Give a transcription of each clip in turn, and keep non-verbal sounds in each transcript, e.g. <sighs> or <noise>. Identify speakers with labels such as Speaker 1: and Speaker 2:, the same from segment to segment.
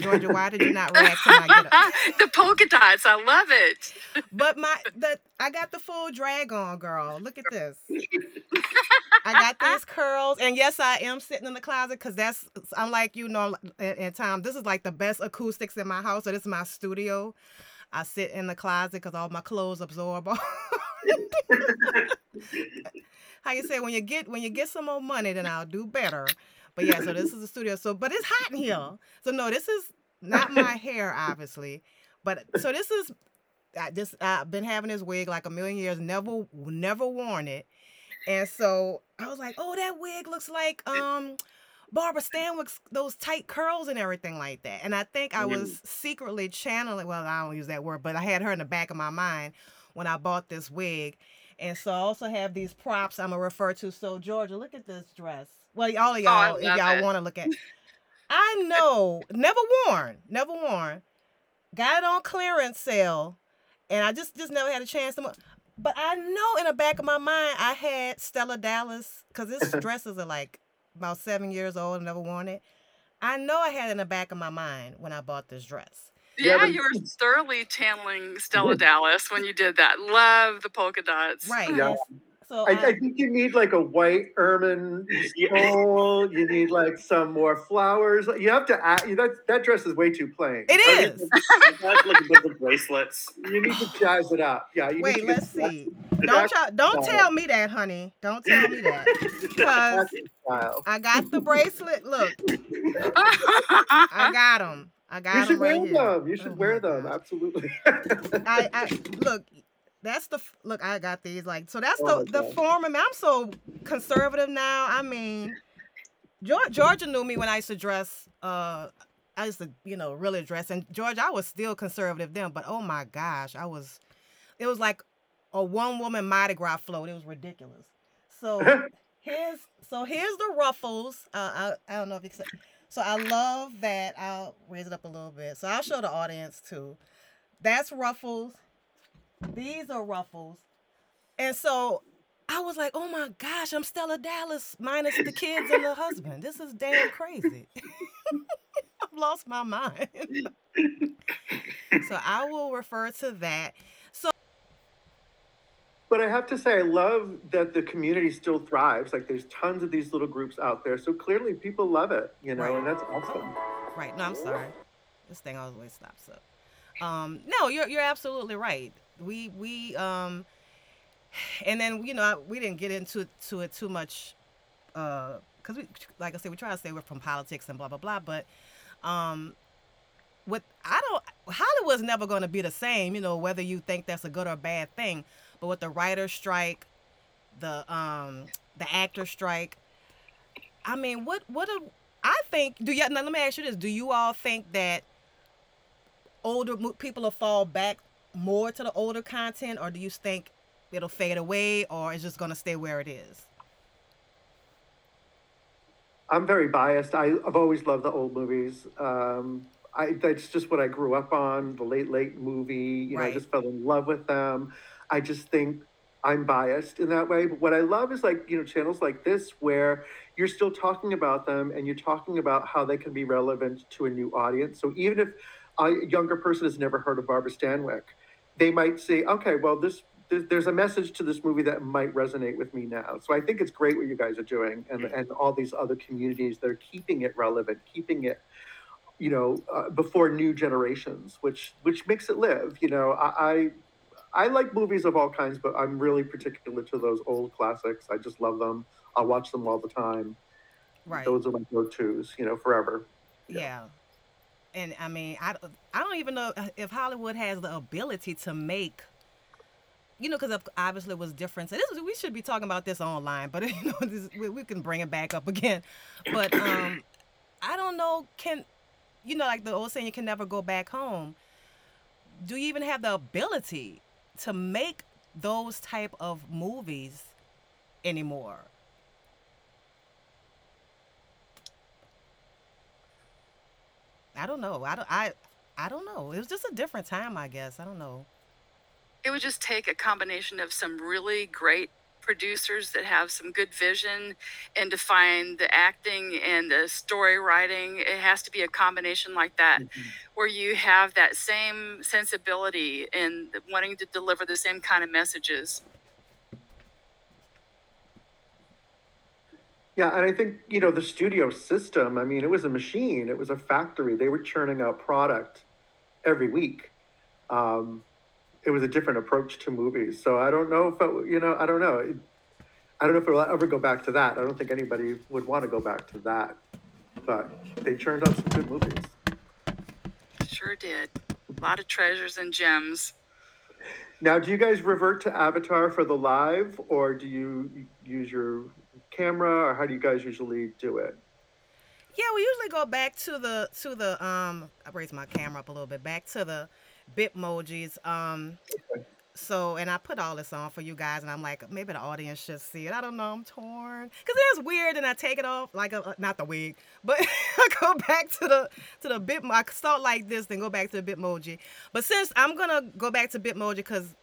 Speaker 1: Georgia, why did you not react to my get up? <laughs>
Speaker 2: the polka dots, I love it.
Speaker 1: But my the I got the full drag on, girl. Look at this. I got <laughs> these curls, and yes, I am sitting in the closet because that's I'm like you know in, in time. This is like the best acoustics in my house. So this is my studio. I sit in the closet because all my clothes absorb. all- <laughs> How you say when you get when you get some more money, then I'll do better. But yeah, so this is the studio. So but it's hot in here. So no, this is not my <laughs> hair, obviously. But so this is I just I've been having this wig like a million years, never never worn it. And so I was like, oh, that wig looks like um Barbara Stanwyck's those tight curls and everything like that. And I think I was secretly channeling well, I don't use that word, but I had her in the back of my mind when I bought this wig. And so I also have these props I'm gonna refer to. So Georgia, look at this dress. Well, all of
Speaker 2: Oh,
Speaker 1: y'all, if y'all want to look at <laughs> I know, never worn, never worn. Got it on clearance sale, and I just just never had a chance to. mo- But I know in the back of my mind I had Stella Dallas because this <laughs> dresses are like about seven years old. and Never worn it. I know I had it in the back of my mind when I bought this dress.
Speaker 3: Yeah,
Speaker 2: Yeah,
Speaker 3: but-
Speaker 2: you were thoroughly channeling Stella Dallas when you did that. Love the polka dots.
Speaker 1: Right.
Speaker 3: Yeah.
Speaker 1: And So
Speaker 3: I,
Speaker 1: I,
Speaker 3: I think you need like a white ermine <laughs> stole. You need like some more flowers. You have to add. That that dress is way too plain.
Speaker 1: it
Speaker 3: I
Speaker 1: is.
Speaker 3: mean,
Speaker 4: That's like <laughs> with the bracelets.
Speaker 3: You need to jazz it up. Yeah. You
Speaker 1: Wait,
Speaker 3: need
Speaker 1: let's
Speaker 3: get
Speaker 1: see. Don't try, don't
Speaker 3: style.
Speaker 1: tell me that, honey. Don't tell me that <laughs> because I got the bracelet. Look, I got them. I got
Speaker 3: You
Speaker 1: them
Speaker 3: should
Speaker 1: right
Speaker 3: wear
Speaker 1: here.
Speaker 3: them. You should
Speaker 1: Oh
Speaker 3: wear them.
Speaker 1: God.
Speaker 3: Absolutely.
Speaker 1: I, I look. That's the look. I got these like so. That's
Speaker 3: Oh
Speaker 1: the the
Speaker 3: God.
Speaker 1: form. I mean, I'm so conservative now. I mean, Georgia, Georgia knew me when I used to dress. Uh, I used to you know really dress, and George, I was still conservative then. But oh my gosh, I was. It was like a one woman Mardi Gras float. It was ridiculous. So <laughs> here's so here's the ruffles. Uh, I I don't know if you can. see- So I love that. I'll raise it up a little bit. So I'll show the audience too. That's ruffles. These are ruffles. And so I was like, oh my gosh, I'm Stella Dallas minus the kids and the <laughs> husband. This is damn crazy. <laughs> I've lost my mind. so I will refer to that.
Speaker 3: So But I have to say, I love that the community still thrives. Like, there's tons of these little groups out there. So clearly, people love it, you know,
Speaker 1: Right.
Speaker 3: and that's awesome.
Speaker 1: Right. No, I'm sorry. This thing always stops up. Um, no, you're you're absolutely right. We we um, and then you know I- we didn't get into to it too much, uh, because we like I said we try to stay away from politics and blah blah blah. But um, what I don't Hollywood's never going to be the same. You know whether you think that's a good or bad thing. But with the writer strike, the um the actor strike, I mean what what a I think. Do you now? Let me ask you this: Do you all think that older people will fall back more to the older content, or do you think it'll fade away, or it's just going to stay where it is?
Speaker 3: I'm very biased. I, I've always loved the old movies. Um, I, that's just what I grew up on. The late late movie. You know, I just fell in love with them. I just think I'm biased in that way. But what I love is like you know channels like this where you're still talking about them and you're talking about how they can be relevant to a new audience. So even if a younger person has never heard of Barbara Stanwyck, they might say, okay, well this. there's- There's a message to this movie that might resonate with me now. So I think it's great what you guys are doing, and, and all these other communities that are keeping it relevant, keeping it, you know, uh, before new generations, which which makes it live. You know, I, I I like movies of all kinds, but I'm really particular to those old classics. I just love them. I'll watch them all the time.
Speaker 1: Right.
Speaker 3: Those are my go-tos, you know, forever.
Speaker 1: Yeah. And I mean, I, I don't even know if Hollywood has the ability to make, you know, because obviously it was different. So this is, we should be talking about this online, but <laughs> you know, this, we, we can bring it back up again. But um, I don't know. Can you know, like the old saying, you can never go back home. Do you even have the ability to make those type of movies anymore? I don't know. I don't. I. I don't know. It was just a different time, I guess. I don't know.
Speaker 2: It would just take a combination of some really great producers that have some good vision and define the acting and the story writing. It has to be a combination like that, mm-hmm. where you have that same sensibility and wanting to deliver the same kind of messages.
Speaker 3: Yeah, and I think, you know, the studio system, I mean, it was a machine, it was a factory. They were churning out product every week. Um, it was a different approach to movies. So I don't know if, it, you know, I don't know. It, I don't know if it'll ever go back to that. I don't think anybody would want to go back to that. But they churned out some good movies.
Speaker 2: Sure did. A lot of treasures and gems.
Speaker 3: Now, do you guys revert to Avatar for the live, or do you use your camera, or how do you guys usually do it?
Speaker 1: Yeah, we usually go back to the to the um. I raised my camera up a little bit. Back to the Bitmojis. Um. So, and I put all this on for you guys, and I'm like, maybe the audience should see it. I don't know. I'm torn because it is weird, and I take it off like a, not the wig, but <laughs> I go back to the to the bit. I start like this, then go back to the Bitmoji. But since I'm gonna go back to Bitmoji because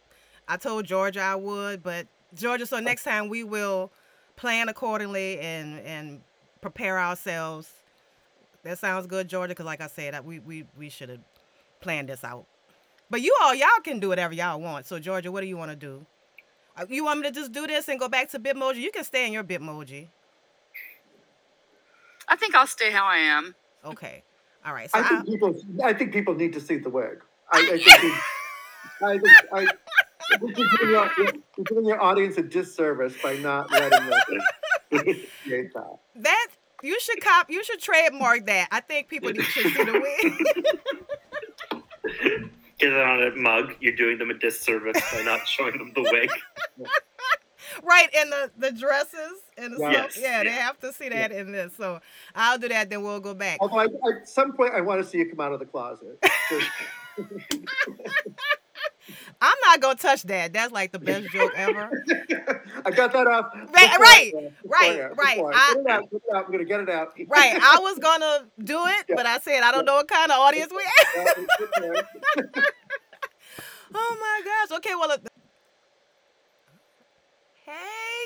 Speaker 1: I told Georgia I would, but Georgia, so next time we will plan accordingly and and prepare ourselves. That sounds good, Georgia. Because like I said, we we we should have planned this out. But you all, y'all can do whatever y'all want. So Georgia, what do you want to do? Uh, You want me to just do this and go back to Bitmoji? You can stay in your Bitmoji.
Speaker 2: I think I'll stay how I am.
Speaker 1: Okay. All right. So
Speaker 3: I
Speaker 1: I,
Speaker 3: think people. I think people need to see the wig. I, I <laughs> think. I think. I, I think you're doing, your, you're doing your audience a disservice by not letting them appreciate that.
Speaker 1: that you should cop. You should trademark that. I think people need to see the wig.
Speaker 4: Get it on a mug. You're doing them a disservice by not showing them the wig. <laughs>
Speaker 1: right and the the dresses and the
Speaker 3: Yeah.
Speaker 1: stuff.
Speaker 4: Yes,
Speaker 1: Yeah, they have to see that in this. So I'll do that. Then we'll go back.
Speaker 3: Although I, at some point I want to see you come out of the closet. <laughs>
Speaker 1: I'm not gonna touch that. That's like the best joke ever. <laughs>
Speaker 3: I got that off.
Speaker 1: Right, right, right, right. I-
Speaker 3: it out, get it out. I'm gonna get it out. <laughs>
Speaker 1: Right. I was gonna do it, but I said I don't know what kind of audience we <laughs> have. Oh my gosh. Okay, well. uh, Hey,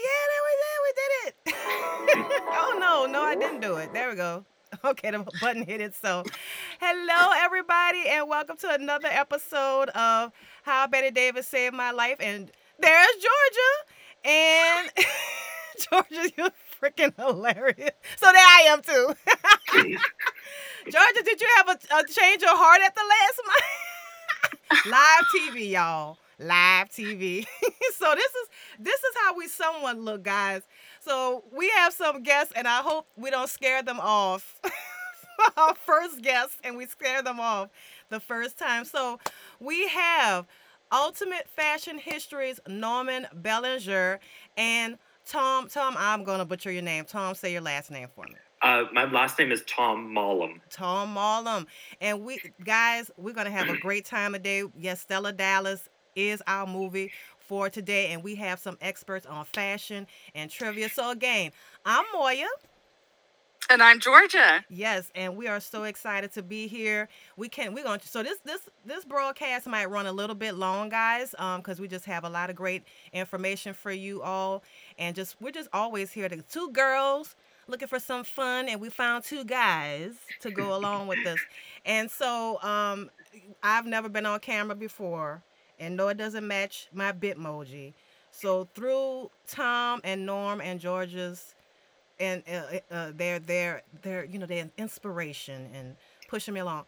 Speaker 1: yeah, there we did. We did it. oh no, no, I didn't do it. There we go. <laughs> Okay, the button hit it. So, hello everybody, and welcome to another episode of How Bette Davis Saved My Life. And there's Georgia, and <laughs> Georgia, you're freaking hilarious. So there I am too. <laughs> Georgia, did you have a, a change of heart at the last month? Live TV, y'all. Live TV. <laughs> so this is this is how we somewhat look, guys. So we have some guests, and I hope we don't scare them off. <laughs> Our first guest, and we scare them off the first time. So we have Ultimate Fashion History's Norman Bellinger and Tom. Tom, I'm gonna butcher your name. Tom, say your last name for me.
Speaker 4: Uh, my last name is Tom Mollum.
Speaker 1: Tom Marlum. And we guys, we're gonna have a great time today. Yes, Stella Dallas is our movie for today, and we have some experts on fashion and trivia. So again, I'm Moya.
Speaker 2: And I'm Georgia.
Speaker 1: Yes, and we are so excited to be here. We can we're going to so this this this broadcast might run a little bit long, guys, um, because we just have a lot of great information for you all, and just we're just always here to two girls looking for some fun, and we found two guys to go along with us, and so um, I've never been on camera before, and no, it doesn't match my Bitmoji. So through Tom and Norm and George's and uh, uh, their their their you know their inspiration and pushing me along.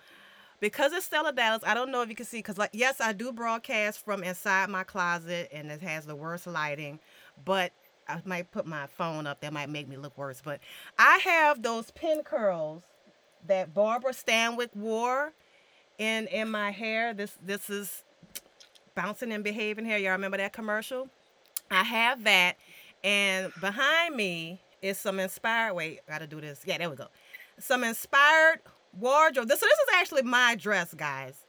Speaker 1: Because it's Stella Dallas, I don't know if you can see. Because like yes, I do broadcast from inside my closet, and it has the worst lighting. But I might put my phone up. That might make me look worse. But I have those pin curls that Barbara Stanwyck wore in in my hair. This this is bouncing and behaving hair. Y'all remember that commercial? I have that, and behind me is some inspired. Wait, gotta do this. Yeah, there we go. Some inspired wardrobe. This so this is actually my dress, guys.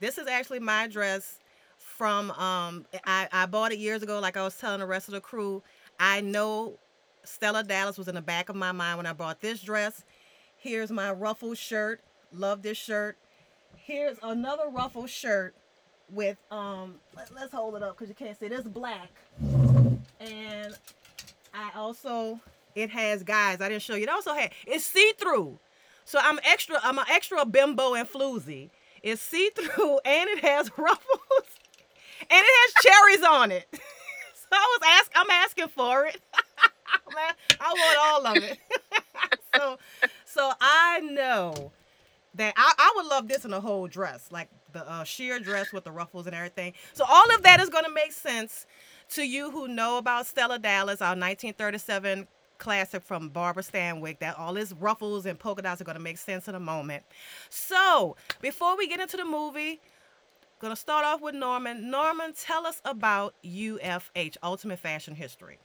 Speaker 1: This is actually my dress from um I, I bought it years ago, like I was telling the rest of the crew. I know Stella Dallas was in the back of my mind when I bought this dress. Here's my ruffled shirt. Love this shirt. Here's another ruffled shirt with um let, us hold it up because you can't see this black And I also it has guys. I didn't show you. It also had it's see through. So I'm extra. I'm an extra bimbo and floozy. It's see through <laughs> and it has <laughs> ruffles and it has cherries on it. <laughs> so I was ask. I'm asking for it. I want all of it. so so I know that I, I would love this in a whole dress, like the uh, sheer dress with the ruffles and everything. So all of that is going to make sense to you who know about Stella Dallas, our 1937 classic from Barbara Stanwyck. That all his ruffles and polka dots are going to make sense in a moment. So before we get into the movie, gonna start off with Norman. Norman, tell us about UFH, Ultimate Fashion History.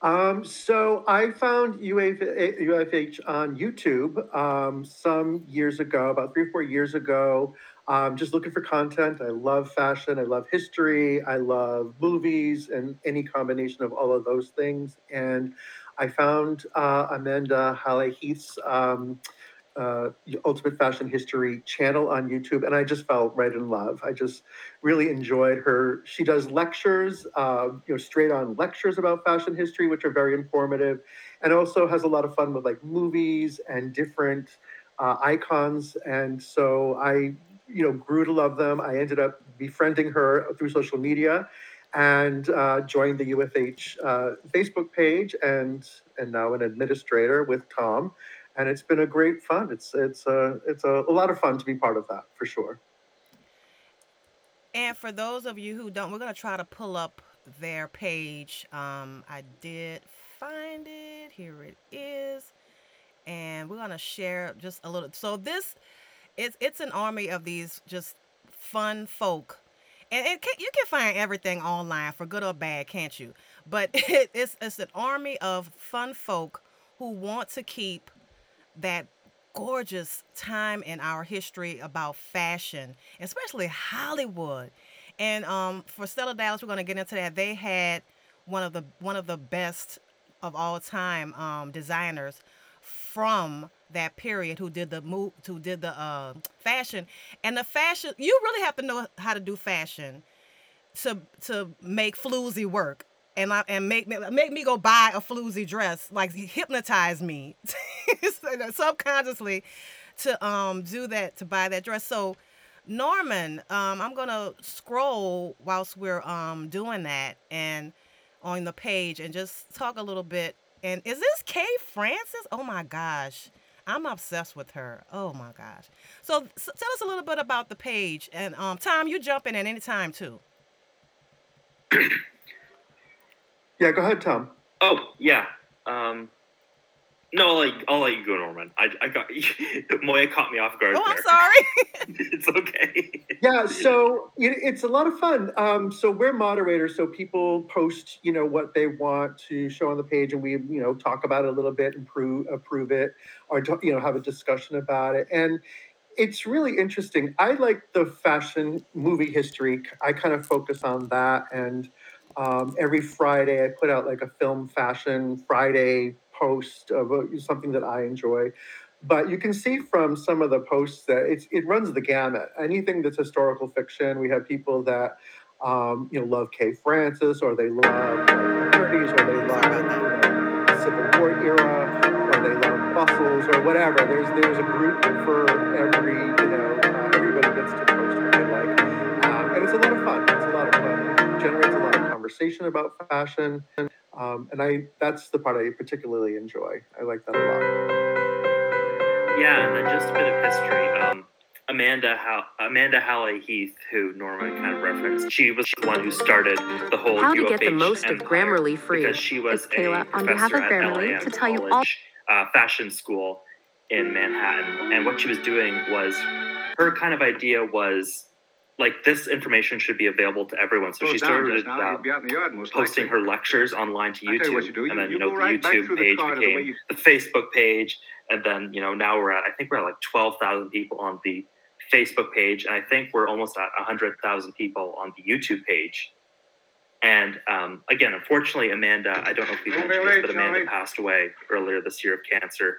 Speaker 3: Um, so I found UF, UFH on YouTube um, some years ago, about three or four years ago. Um, just looking for content. I love fashion. I love history. I love movies and any combination of all of those things. And I found uh, Amanda Hallay Heath's um, uh, Ultimate Fashion History channel on YouTube, and I just fell right in love. I just really enjoyed her. She does lectures, uh, you know, straight on lectures about fashion history, which are very informative, and also has a lot of fun with like movies and different uh, icons. And so I, you know, grew to love them. I ended up befriending her through social media and uh, joined the UFH uh, Facebook page and and now an administrator with Tom and it's been a great fun. It's it's a it's a, a lot of fun to be part of that for sure.
Speaker 1: And for those of you who don't, we're gonna try to pull up their page. Um, I did find it. Here it is, and we're gonna share just a little. So this, it's it's an army of these just fun folk, and it can, you can find everything online for good or bad, can't you? But <laughs> it, it's it's an army of fun folk who want to keep that gorgeous time in our history about fashion, especially Hollywood. And um, for Stella Dallas, we're going to get into that. They had one of the one of the best of all time um, designers from that period who did the move who did the uh, fashion and the fashion you really have to know how to do fashion to to make floozy work and I, and make me make me go buy a floozy dress, like hypnotize me <laughs> subconsciously to um do that to buy that dress. So Norman, um, I'm gonna scroll whilst we're um doing that and on the page and just talk a little bit. And is this Kay Francis? Oh my gosh. I'm obsessed with her. Oh my gosh. So, so tell us a little bit about the page. And um, Tom, you jump in at any time too. <clears throat>
Speaker 3: Yeah, go ahead, Tom.
Speaker 4: Oh yeah. Um, no, like I'll let you go, Norman. I, I got <laughs> Moya caught me off guard.
Speaker 1: Oh,
Speaker 4: there.
Speaker 1: I'm sorry. <laughs> <laughs>
Speaker 4: it's okay.
Speaker 3: yeah, so it, it's a lot of fun. Um, so we're moderators, so people post, you know, what they want to show on the page, and we, you know, talk about it a little bit, improve, approve it, or you know, have a discussion about it, and it's really interesting. I like the fashion movie history. I kind of focus on that and um, every Friday, I put out like a film fashion Friday post of a, something that I enjoy. But you can see from some of the posts that it's, it runs the gamut. Anything that's historical fiction, we have people that um, you know love Kay Francis, or they love the 30s, or they love know, Civil War era, or they love bustles, or whatever. There's there's a group for every you know uh, everybody gets to post what they like, um, and it's a lot of fun. It's a lot of fun. It generates a lot of conversation about fashion, um, and I that's the part I particularly enjoy. I like that a
Speaker 4: lot. Yeah, and then just a bit of history. Um, Amanda Hall- Amanda Hallay Heath, who Norman kind of referenced, she was the one who started the whole
Speaker 5: How to
Speaker 4: UFH
Speaker 5: get the most of Grammarly free.
Speaker 4: because she was
Speaker 5: It's Kayla
Speaker 4: a
Speaker 5: on behalf of Grammarly
Speaker 4: LIM
Speaker 5: to tell you all-
Speaker 4: College, uh, fashion school in Manhattan, and what she was doing was her kind of idea was like this information should be available to everyone. So
Speaker 6: Slow
Speaker 4: she started
Speaker 6: now, out yard
Speaker 4: posting
Speaker 6: likely.
Speaker 4: her lectures online to
Speaker 6: tell you
Speaker 4: YouTube,
Speaker 6: you
Speaker 4: and then
Speaker 6: you
Speaker 4: you know the
Speaker 6: right
Speaker 4: YouTube
Speaker 6: the
Speaker 4: page
Speaker 6: the
Speaker 4: became
Speaker 6: you-
Speaker 4: the Facebook page, and then you know now we're at I think we're at like twelve thousand people on the Facebook page, and I think we're almost at hundred thousand people on the YouTube page. And um, again, unfortunately, Amanda, I don't know if we
Speaker 6: Don't
Speaker 4: mentioned this, but Amanda passed away earlier this year of cancer.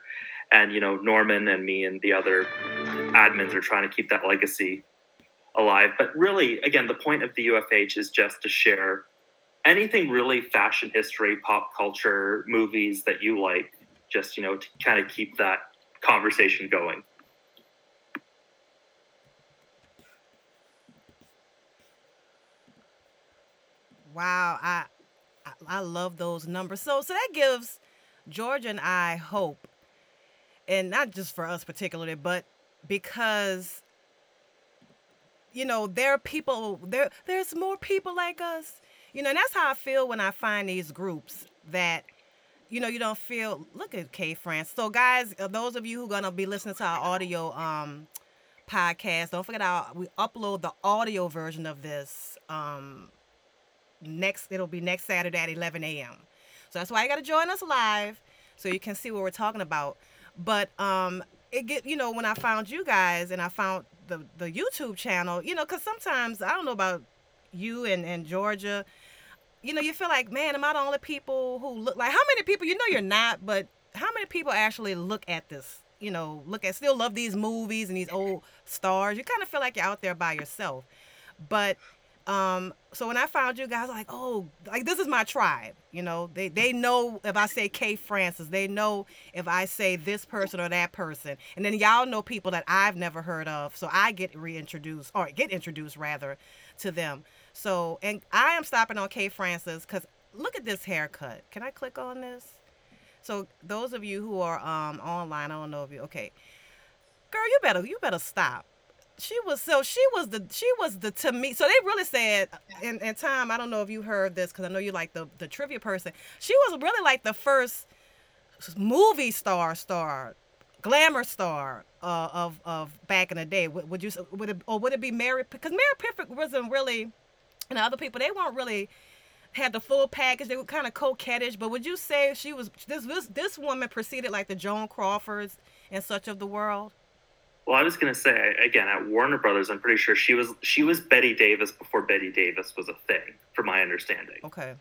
Speaker 4: And you know, Norman and me and the other admins are trying to keep that legacy alive. But really, again, the point of the UFH is just to share anything really fashion history, pop culture, movies that you like, just you know, to kind of keep that conversation going.
Speaker 1: Wow, I, I love those numbers. So so that gives Georgia and I hope, and not just for us particularly, but because you know there are people there there's more people like us. You know, and that's how I feel when I find these groups that you know you don't feel. Look at K France. So guys, uh, those of you who are gonna be listening to our audio um podcast, don't forget our we upload the audio version of this um next it'll be next Saturday at 11 a.m. So that's why you got to join us live so you can see what we're talking about. But um it get you know when I found you guys and I found the the YouTube channel, you know, cuz sometimes I don't know about you and and Georgia, you know, you feel like, man, am I the only people who look like how many people you know you're not, but how many people actually look at this? You know, look at still love these movies and these old stars. You kind of feel like you're out there by yourself. But um, so when I found you guys, like, oh, like this is my tribe. You know, they they know if I say Kay Francis, they know if I say this person or that person, and then y'all know people that I've never heard of, so I get reintroduced or get introduced rather to them. So, and I am stopping on Kay Francis because look at this haircut. Can I click on this? So those of you who are um online, I don't know if you okay, girl, you better you better stop she was so she was the she was the to me so they really said and, in time i don't know if you heard this because i know you like the the trivia person she was really like the first movie star star glamour star uh, of of back in the day. Would, would you would it or would it be mary because mary pickford wasn't really and other people they weren't really had the full package they were kind of coquettish but would you say she was this this this woman preceded like the joan crawfords and such of the world
Speaker 4: well, I was going to say again at Warner Brothers, I'm pretty sure she was she was Bette Davis before Bette Davis was a thing, from my understanding.
Speaker 1: Okay.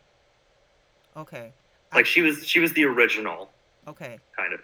Speaker 1: Okay.
Speaker 4: Like she was she was the original.
Speaker 1: Okay.
Speaker 4: Kind of.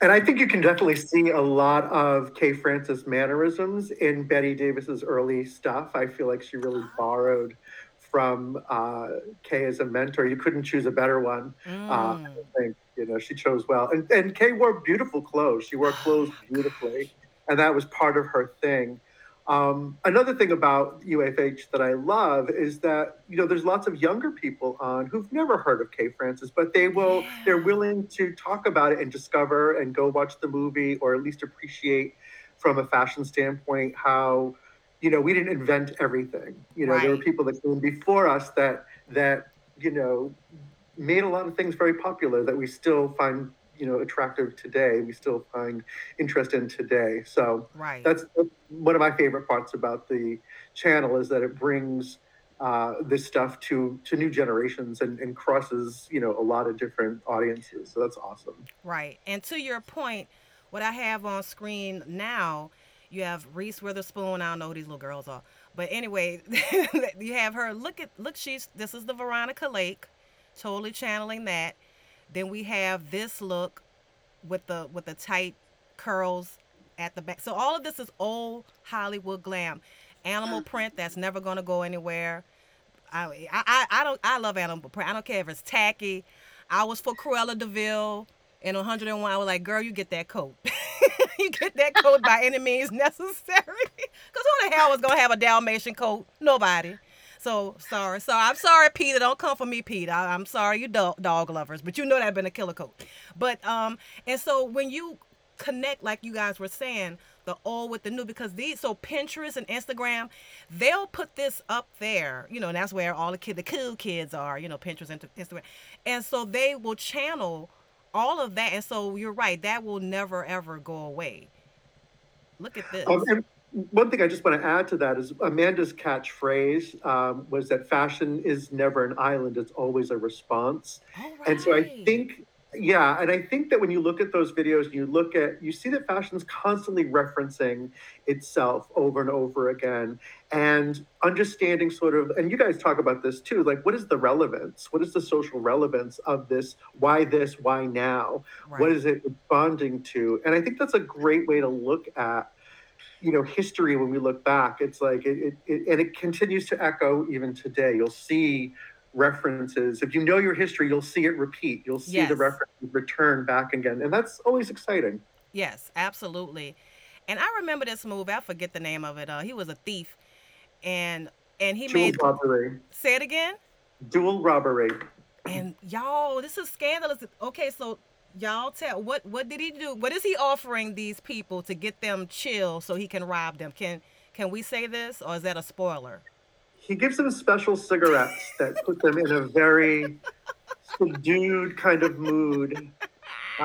Speaker 3: And I think you can definitely see a lot of Kay Francis mannerisms in Bette Davis's early stuff. I feel like she really <gasps> borrowed from uh, Kay as a mentor. You couldn't choose a better one.
Speaker 1: Mm.
Speaker 3: Uh, I think you know she chose well, and and Kay wore beautiful clothes. She wore clothes beautifully and that was part of her thing. Um, another thing about UFH that I love is that you know there's lots of younger people on who've never heard of Kay Francis, but they will
Speaker 1: Yeah.
Speaker 3: they're willing to talk about it and discover and go watch the movie or at least appreciate from a fashion standpoint how you know we didn't invent everything. You know there were people that came before us that that you know made a lot of things very popular that we still find you know attractive today. We still find interest in today. So
Speaker 1: Right.
Speaker 3: that's one of my favorite parts about the channel is that it brings uh, this stuff to to new generations and, and crosses you know a lot of different audiences. So that's awesome.
Speaker 1: Right. And to your point, what I have on screen now, you have Reese Witherspoon. I don't know who these little girls are. But anyway, <laughs> you have her. Look at look, she's this is the Veronica Lake, totally channeling that. Then we have this look with the with the tight curls at the back. So all of this is old Hollywood glam. Animal <gasps> print that's never gonna go anywhere. I, I I don't I love animal print. I don't care if it's tacky. I was for Cruella de Vil in 101. I was like, girl, you get that coat. <laughs> you get that coat by any means <laughs> necessary. Because who the hell was gonna have a Dalmatian coat? Nobody. So sorry. So I'm sorry, Peter. Don't come for me, Peter. I, I'm sorry, you dog, dog lovers, but you know that been a killer coat. But um, and so when you connect, like you guys were saying, the old with the new, because these so Pinterest and Instagram, they'll put this up there, you know, and that's where all the kid, the cool kids are, you know, Pinterest and Instagram, and so they will channel all of that, and so you're right, that will never ever go away. Look at this.
Speaker 3: Um, one thing I just want to add to that is Amanda's catchphrase um, was that fashion is never an island; it's always a response.
Speaker 1: All
Speaker 3: And so I think, yeah, and I think that when you look at those videos, you look at, you see that fashion's constantly referencing itself over and over again and understanding sort of, and you guys talk about this too, like what is the relevance? What is the social relevance of this? Why this? Why now?
Speaker 1: right.
Speaker 3: What is it responding to? And I think that's a great way to look at you know history when we look back it's like it, it, and it continues to echo even today you'll see references. If you know your history, you'll see it repeat. You'll see
Speaker 1: Yes.
Speaker 3: the reference return back again, and that's always exciting.
Speaker 1: Yes, absolutely. And I remember this movie. I forget the name of it. Uh, he was a thief, and and he
Speaker 3: Jewel
Speaker 1: made.
Speaker 3: robbery.
Speaker 1: Say it again.
Speaker 3: Jewel robbery.
Speaker 1: And y'all, this is scandalous. Okay, so y'all tell what what did he do? What is he offering these people to get them chill so he can rob them? Can can we say this, or is that a spoiler?
Speaker 3: He gives them special cigarettes that put them in a very subdued kind of mood, uh,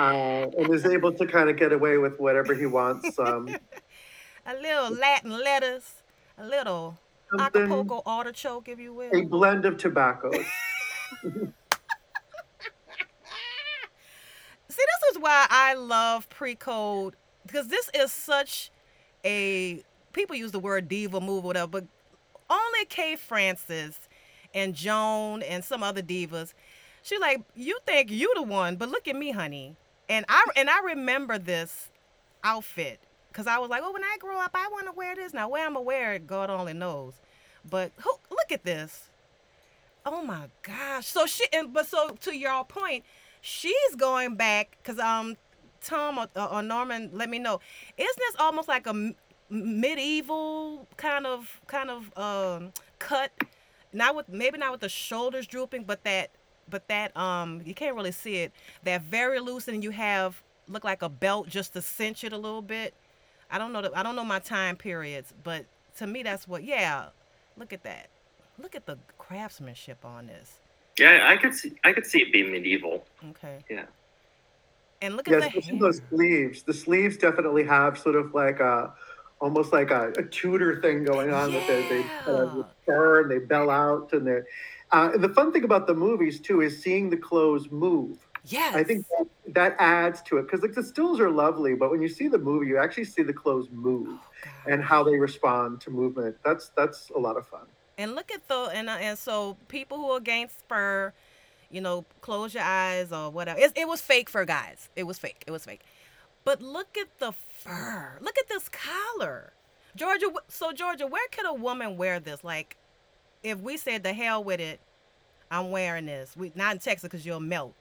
Speaker 3: and is able to kind of get away with whatever he wants. Um, <laughs>
Speaker 1: A little Latin lettuce, a little Acapulco artichoke, if you will.
Speaker 3: a blend of tobaccos. <laughs>
Speaker 1: See, this is why I love pre-code because this is such a people use the word diva move whatever, but only Kay Francis and Joan and some other divas. She's like, you think you the one, but look at me, honey. And I and I remember this outfit because I was like, oh, when I grow up, I want to wear this. Now, where I'm it, God only knows. But who, look at this. Oh my gosh. So she and but so to your point, she's going back because um Tom or, or Norman let me know. Isn't this almost like a medieval kind of kind of um cut? Not with maybe not with the shoulders drooping, but that but that um you can't really see it. That very loose and you have look like a belt just to cinch it a little bit. I don't know the, I don't know my time periods, but to me that's what yeah. Look at that. Look at the craftsmanship on this.
Speaker 4: Yeah, I could see I could see it being medieval.
Speaker 1: Okay.
Speaker 4: Yeah.
Speaker 1: And look
Speaker 3: Yeah,
Speaker 1: at the
Speaker 3: especially
Speaker 1: hair.
Speaker 3: those sleeves. The sleeves definitely have sort of like a, almost like a, a Tudor thing going on with it. They uh,
Speaker 1: Yeah.
Speaker 3: fur and they bell out, and they. Uh, and the fun thing about the movies too is seeing the clothes move.
Speaker 1: Yes.
Speaker 3: I think that, that adds to it because like the stills are lovely, but when you see the movie, you actually see the clothes move
Speaker 1: Oh,
Speaker 3: and how they respond to movement. That's that's a lot of fun.
Speaker 1: And look at the and uh, and so people who are against fur, you know, close your eyes or whatever. It, it was fake fur, guys. It was fake. It was fake. But look at the fur. Look at this collar, Georgia. So Georgia, where could a woman wear this? Like, if we said the hell with it, I'm wearing this. We not in Texas because you'll melt.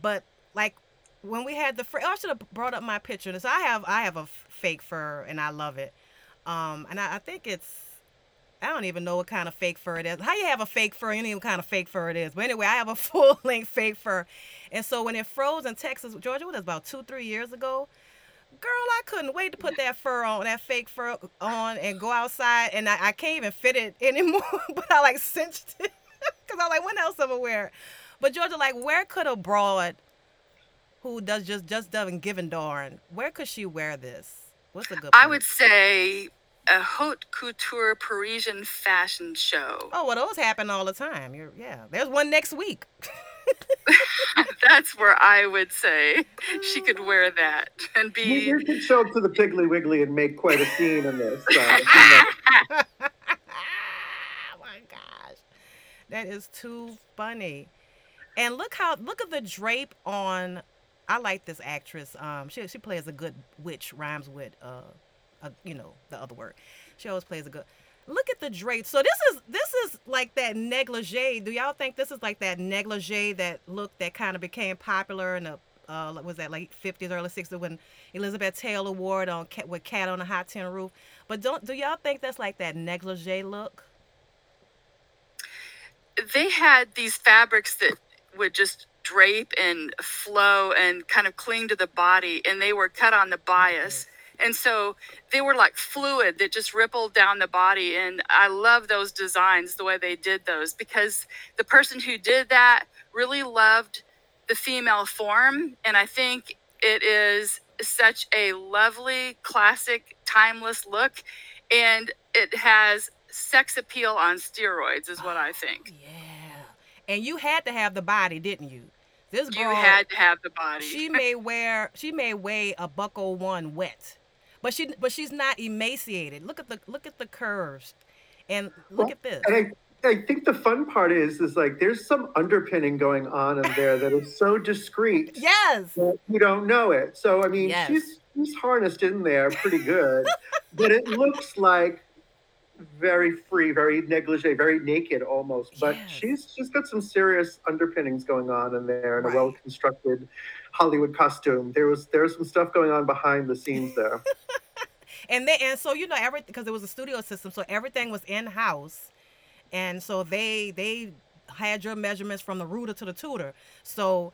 Speaker 1: But like when we had the fur, I should have brought up my picture. So I have I have a f- fake fur and I love it. Um, and I, I think it's I don't even know what kind of fake fur it is. How you have a fake fur? You don't even kind of fake fur it is. But anyway, I have a <laughs> full length fake fur. And so when it froze in Texas, Georgia, what was about two, three years ago? Girl, I couldn't wait to put that fur on, that fake fur on, and go outside. And I, I can't even fit it <laughs> anymore. but I like cinched it <laughs> because I'm like, when else am I wear it? But Georgia, like, where could a broad who does just just doesn't give a darn, where could she wear this? What's a good?
Speaker 2: I would say a haute couture Parisian fashion show.
Speaker 1: Oh well, those happen all the time. You're yeah. There's one next week. <laughs>
Speaker 2: That's where I would say she could wear <laughs> that and be.
Speaker 3: you could show up to the Piggly Wiggly and make quite a scene in this. Uh, you know. <laughs>
Speaker 1: oh my gosh, that is too funny. And look how look at the drape on. I like this actress. Um, she she plays a good witch. Rhymes with uh, a, you know the other word. She always plays a good. Look at the drape. So this is this is like that negligee. Do y'all think this is like that negligee that look that kind of became popular in the uh was that late fifties, early sixties when Elizabeth Taylor wore it on Cat, with Cat on a Hot Tin Roof? But don't do y'all think that's like that negligee look?
Speaker 2: They had these fabrics that would just drape and flow and kind of cling to the body, and they were cut on the bias. And so they were like fluid that just rippled down the body. And I love those designs, the way they did those, because the person who did that really loved the female form. And I think it is such a lovely, classic, timeless look. And it has sex appeal on steroids, is what I oh, think.
Speaker 1: Yeah. And you had to have the body, didn't you? This girl You
Speaker 2: had to have the body.
Speaker 1: she <laughs> may wear, she may weigh a buckle one wet, but she, but she's not emaciated. Look at the, look at the curves, and look
Speaker 3: Well,
Speaker 1: at this.
Speaker 3: And I, I think the fun part is, is like there's some underpinning going on in there that is so discreet <laughs>
Speaker 1: Yes.
Speaker 3: you don't know it. So I mean,
Speaker 1: Yes.
Speaker 3: she's she's harnessed in there pretty good, <laughs> but it looks like very free, very negligee, very naked almost. But
Speaker 1: Yes.
Speaker 3: she's she's got some serious underpinnings going on in there and
Speaker 1: Right.
Speaker 3: a well constructed Hollywood costume. There was there was some stuff going on behind the scenes there. <laughs>
Speaker 1: and they and so you know everything because it was a studio system so everything was in house and so they they had your measurements from the rooter to the tutor. So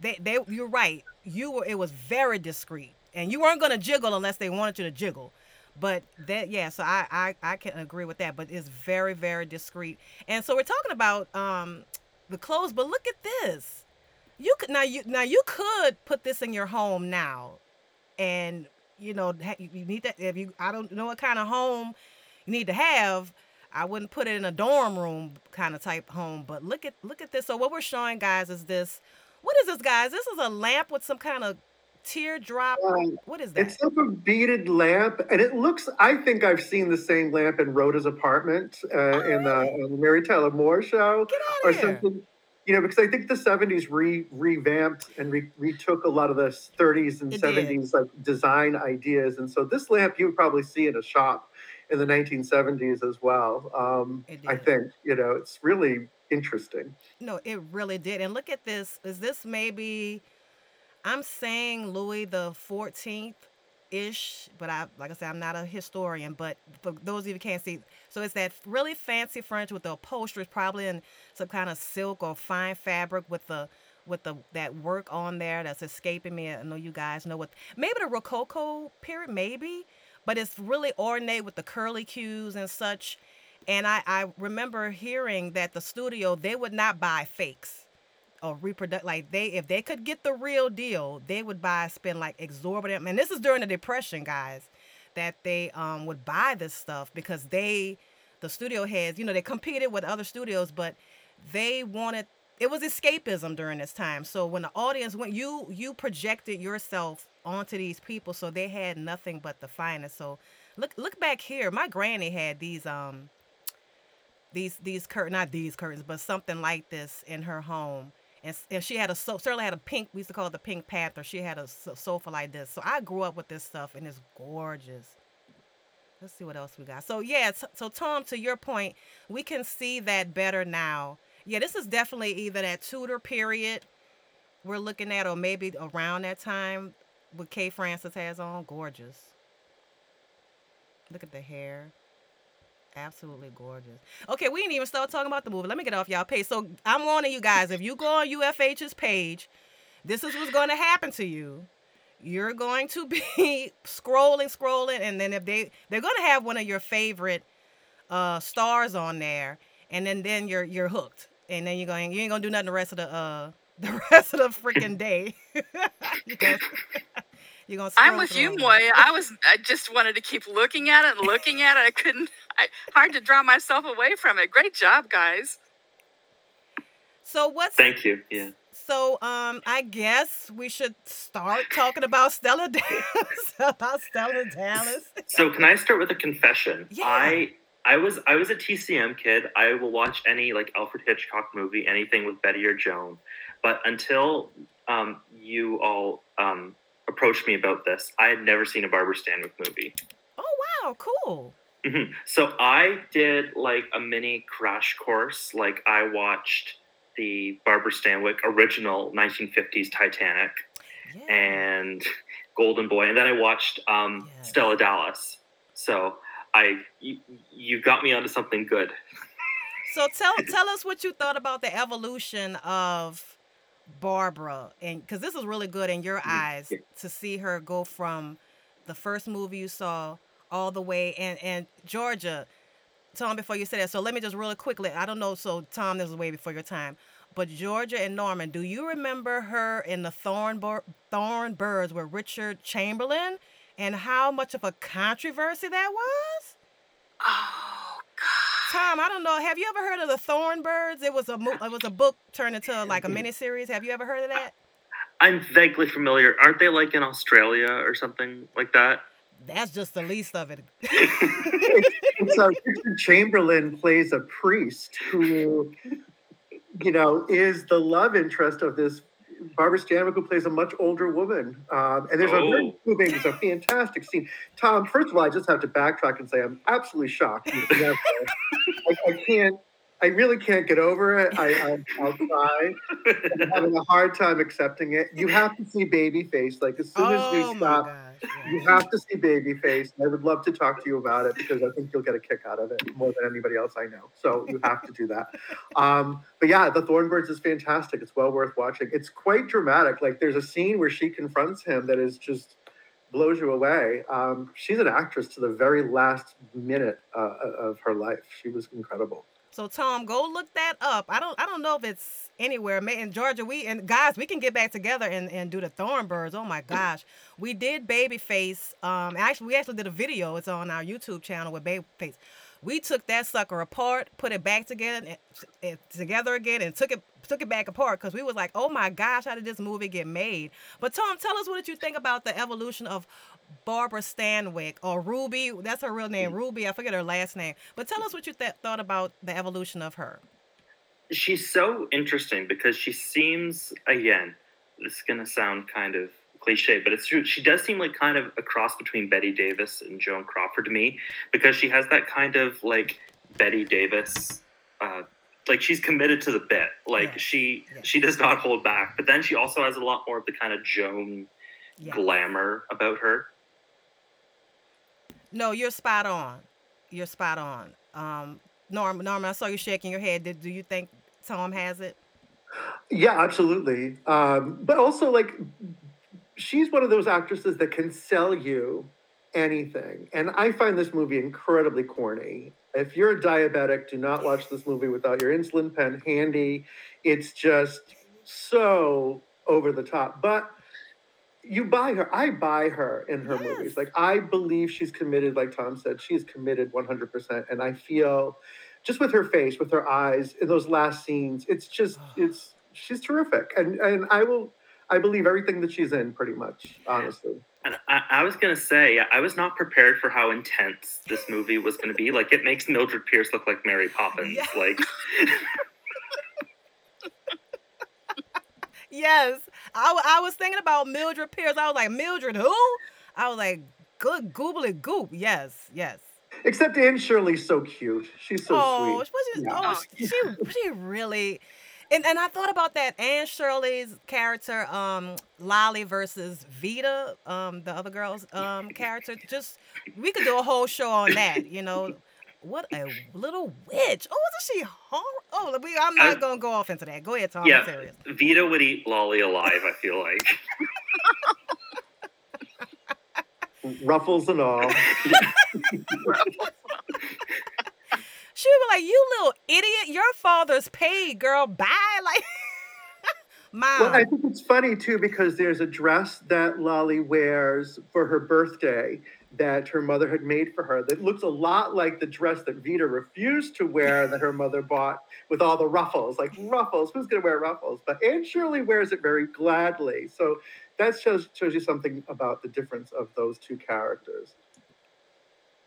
Speaker 1: they, they you're right. You were it was very discreet. And you weren't to jiggle unless they wanted you to jiggle. But that yeah so I, I i can agree with that but it's very very discreet. And so we're talking about um the clothes but look at this you could now you now you could put this in your home now and you know you need that if you i don't know what kind of home you need to have i wouldn't put it in a dorm room kind of type home but look at look at this so what we're showing guys is this what is this guys this is a lamp with some kind of teardrop
Speaker 3: Um,
Speaker 1: what is that
Speaker 3: It's like a beaded lamp, and it looks. I think I've seen the same lamp in Rhoda's apartment uh, in the,
Speaker 1: Alright.
Speaker 3: the Mary Tyler Moore show.
Speaker 1: get
Speaker 3: or
Speaker 1: out of here
Speaker 3: something. You know, because I think the '70s re revamped and re- retook a lot of the '30s and
Speaker 1: It did.
Speaker 3: '70s like design ideas, and so this lamp you would probably see in a shop in the 1970s as well. Um, I think you know it's really interesting.
Speaker 1: No, it really did. And look at this. Is this maybe I'm saying Louis the 14th ish, but I like I said, I'm not a historian, but for those of you who can't see, so it's that really fancy furniture with the upholstery, probably in some kind of silk or fine fabric with the with the that work on there that's escaping me. I know you guys know what maybe the Rococo period, maybe, but it's really ornate with the curly cues and such. And I, I remember hearing that the studio they would not buy fakes or reproduct like they if they could get the real deal, they would buy spend like exorbitant. And this is during the depression, guys, that they um would buy this stuff because they the studio heads, you know, they competed with other studios, but they wanted it was escapism during this time. So when the audience went, you you projected yourself onto these people, so they had nothing but the finest. So look look back here. My granny had these um these these curtain not these curtains, but something like this in her home. And, she had a so certainly had a pink. We used to call it the Pink Panther. She had a so- sofa like this. So I grew up with this stuff, and it's gorgeous. Let's see what else we got. So yeah, so Tom, to your point, we can see that better now. Yeah, this is definitely either that Tudor period we're looking at, or maybe around that time what Kay Francis has on. Gorgeous. Look at the hair. Absolutely gorgeous. Okay, we didn't even start talking about the movie. Let me get off y'all page. So I'm warning you guys, if you go on UFH's page, this is what's going to happen to you. You're going to be <laughs> scrolling, scrolling, and then if they they're going to have one of your favorite uh stars on there, and then then you're you're hooked, and then you're going you ain't gonna do nothing the rest of the uh <laughs> the rest of the freaking day. <laughs> you're you're gonna
Speaker 2: I'm with you, Moya. I was I just wanted to keep looking at it and looking at it. I couldn't. I, <laughs> hard to draw myself away from it. Great job, guys.
Speaker 1: So what's
Speaker 4: Thank you. Yeah.
Speaker 1: So um I guess we should start talking about Stella <laughs> Dallas. about Stella Dallas.
Speaker 4: So can I start with a confession?
Speaker 1: Yeah.
Speaker 4: I I was I was a TCM kid. I will watch any like Alfred Hitchcock movie, anything with Bette or Joan. But until um, you all um, approached me about this, I had never seen a Barbara Stanwyck movie.
Speaker 1: Oh wow, cool.
Speaker 4: Mhm. So I did like a mini crash course. Like I watched the Barbara Stanwyck original 1950s Titanic
Speaker 1: Yeah.
Speaker 4: and Golden Boy, and then I watched um,
Speaker 1: Yes.
Speaker 4: Stella Dallas. So I you, you got me onto something good.
Speaker 1: So tell tell us what you thought about the evolution of Barbara, and because this is really good in your
Speaker 4: Mhm.
Speaker 1: eyes
Speaker 4: Yeah.
Speaker 1: to see her go from the first movie you saw all the way and and Georgia. Tom, before you say that, so let me just really quickly. I don't know. So Tom, this is way before your time, but Georgia and Norman, do you remember her in the Thorn Thorn Birds with Richard Chamberlain, and how much of a controversy that was?
Speaker 2: Oh God.
Speaker 1: Tom, I don't know. Have you ever heard of the Thorn Birds? It was a mo- it was a book turned into like a <clears throat> miniseries. Have you ever heard of that?
Speaker 4: I'm vaguely familiar. Aren't they like in Australia or something like that?
Speaker 1: That's just the least of it. <laughs>
Speaker 3: And so Richard Chamberlain plays a priest who, you know, is the love interest of this Barbara Stanwyck, who plays a much older woman. Um, and there's a very
Speaker 4: Oh.
Speaker 3: moving, it's a fantastic scene. Tom, first of all, I just have to backtrack and say I'm absolutely shocked. <laughs> You know, I, I can't, I really can't get over it. I, I, I'll try. I'm having a hard time accepting it. You have to see Babyface. Like as soon as we
Speaker 1: Oh my
Speaker 3: stop,
Speaker 1: gosh.
Speaker 3: You have to see Babyface. I would love to talk to you about it because I think you'll get a kick out of it more than anybody else I know. So you have to do that. Um, but yeah, The Thornbirds is fantastic. It's well worth watching. It's quite dramatic. Like there's a scene where she confronts him that is just blows you away. Um, she's an actress to the very last minute uh, of her life. She was incredible.
Speaker 1: So Tom, go look that up. I don't I don't know if it's anywhere. In Georgia, we and guys, we can get back together and, and do the Thornbirds. Oh my gosh. We did Babyface. Um actually we actually did a video. It's on our YouTube channel with Babyface. We took that sucker apart, put it back together and, and together again and took it took it back apart because we was like, oh my gosh, how did this movie get made? But Tom, tell us what did you think about the evolution of Barbara Stanwyck or Ruby. That's her real name, Ruby. I forget her last name. But tell us what you th- thought about the evolution of her.
Speaker 4: She's so interesting because she seems again this is going to sound kind of cliche but it's true she does seem like kind of a cross between bette davis and joan crawford to me because she has that kind of like bette davis uh, like she's committed to the bit like
Speaker 1: Yes,
Speaker 4: she
Speaker 1: yes.
Speaker 4: she does not hold back but then she also has a lot more of the kind of joan
Speaker 1: Yeah.
Speaker 4: glamour about her
Speaker 1: No, you're spot on. You're spot on. Um, Norm, Norman, I saw you shaking your head. Did do you think Tom has it?
Speaker 3: Yeah, absolutely. Um, but also, like, she's one of those actresses that can sell you anything. And I find this movie incredibly corny. If you're a diabetic, do not watch this movie without your insulin pen handy. It's just so over the top. But you buy her. I buy her in her
Speaker 1: Yes.
Speaker 3: movies. Like, I believe she's committed, like Tom said, she is committed 100%. And I feel just with her face, with her eyes, in those last scenes, it's just, <sighs> it's, she's terrific. And, and I will, I believe everything that she's in pretty much, honestly.
Speaker 4: And I, I was gonna say, I was not prepared for how intense this movie was gonna be. Like, it makes Mildred Pierce look like Mary Poppins.
Speaker 1: Yeah.
Speaker 4: Like, <laughs>
Speaker 1: Yes, I, I was thinking about Mildred Pierce. I was like, Mildred who? I was like, good googly goop. Yes, yes.
Speaker 3: Except Anne Shirley's so cute. She's so
Speaker 1: oh,
Speaker 3: sweet.
Speaker 1: was she,
Speaker 3: Yeah.
Speaker 1: oh, she, she really. And, and I thought about that Anne Shirley's character, um, Lolly versus Vita, um, the other girl's um, character. Just we could do a whole show on that. You know, what a little witch. Oh, wasn't she horrible? Oh, we, I'm not
Speaker 4: I-
Speaker 1: gonna go off into that. Go ahead, Tom.
Speaker 4: yeah,
Speaker 1: I'm serious.
Speaker 4: Vita would eat Lolly alive. I feel like. <laughs>
Speaker 3: Ruffles and all. <laughs>
Speaker 1: She would be like, "You little idiot! Your father's paid, girl. Bye." <laughs> Like, mom.
Speaker 3: Well, I think it's funny too because there's a dress that Lolly wears for her birthday that her mother had made for her that looks a lot like the dress that Vita refused to wear <laughs> that her mother bought with all the ruffles. Like ruffles, who's going to wear ruffles? But Anne Shirley wears it very gladly. So that shows shows you something about the difference of those two characters.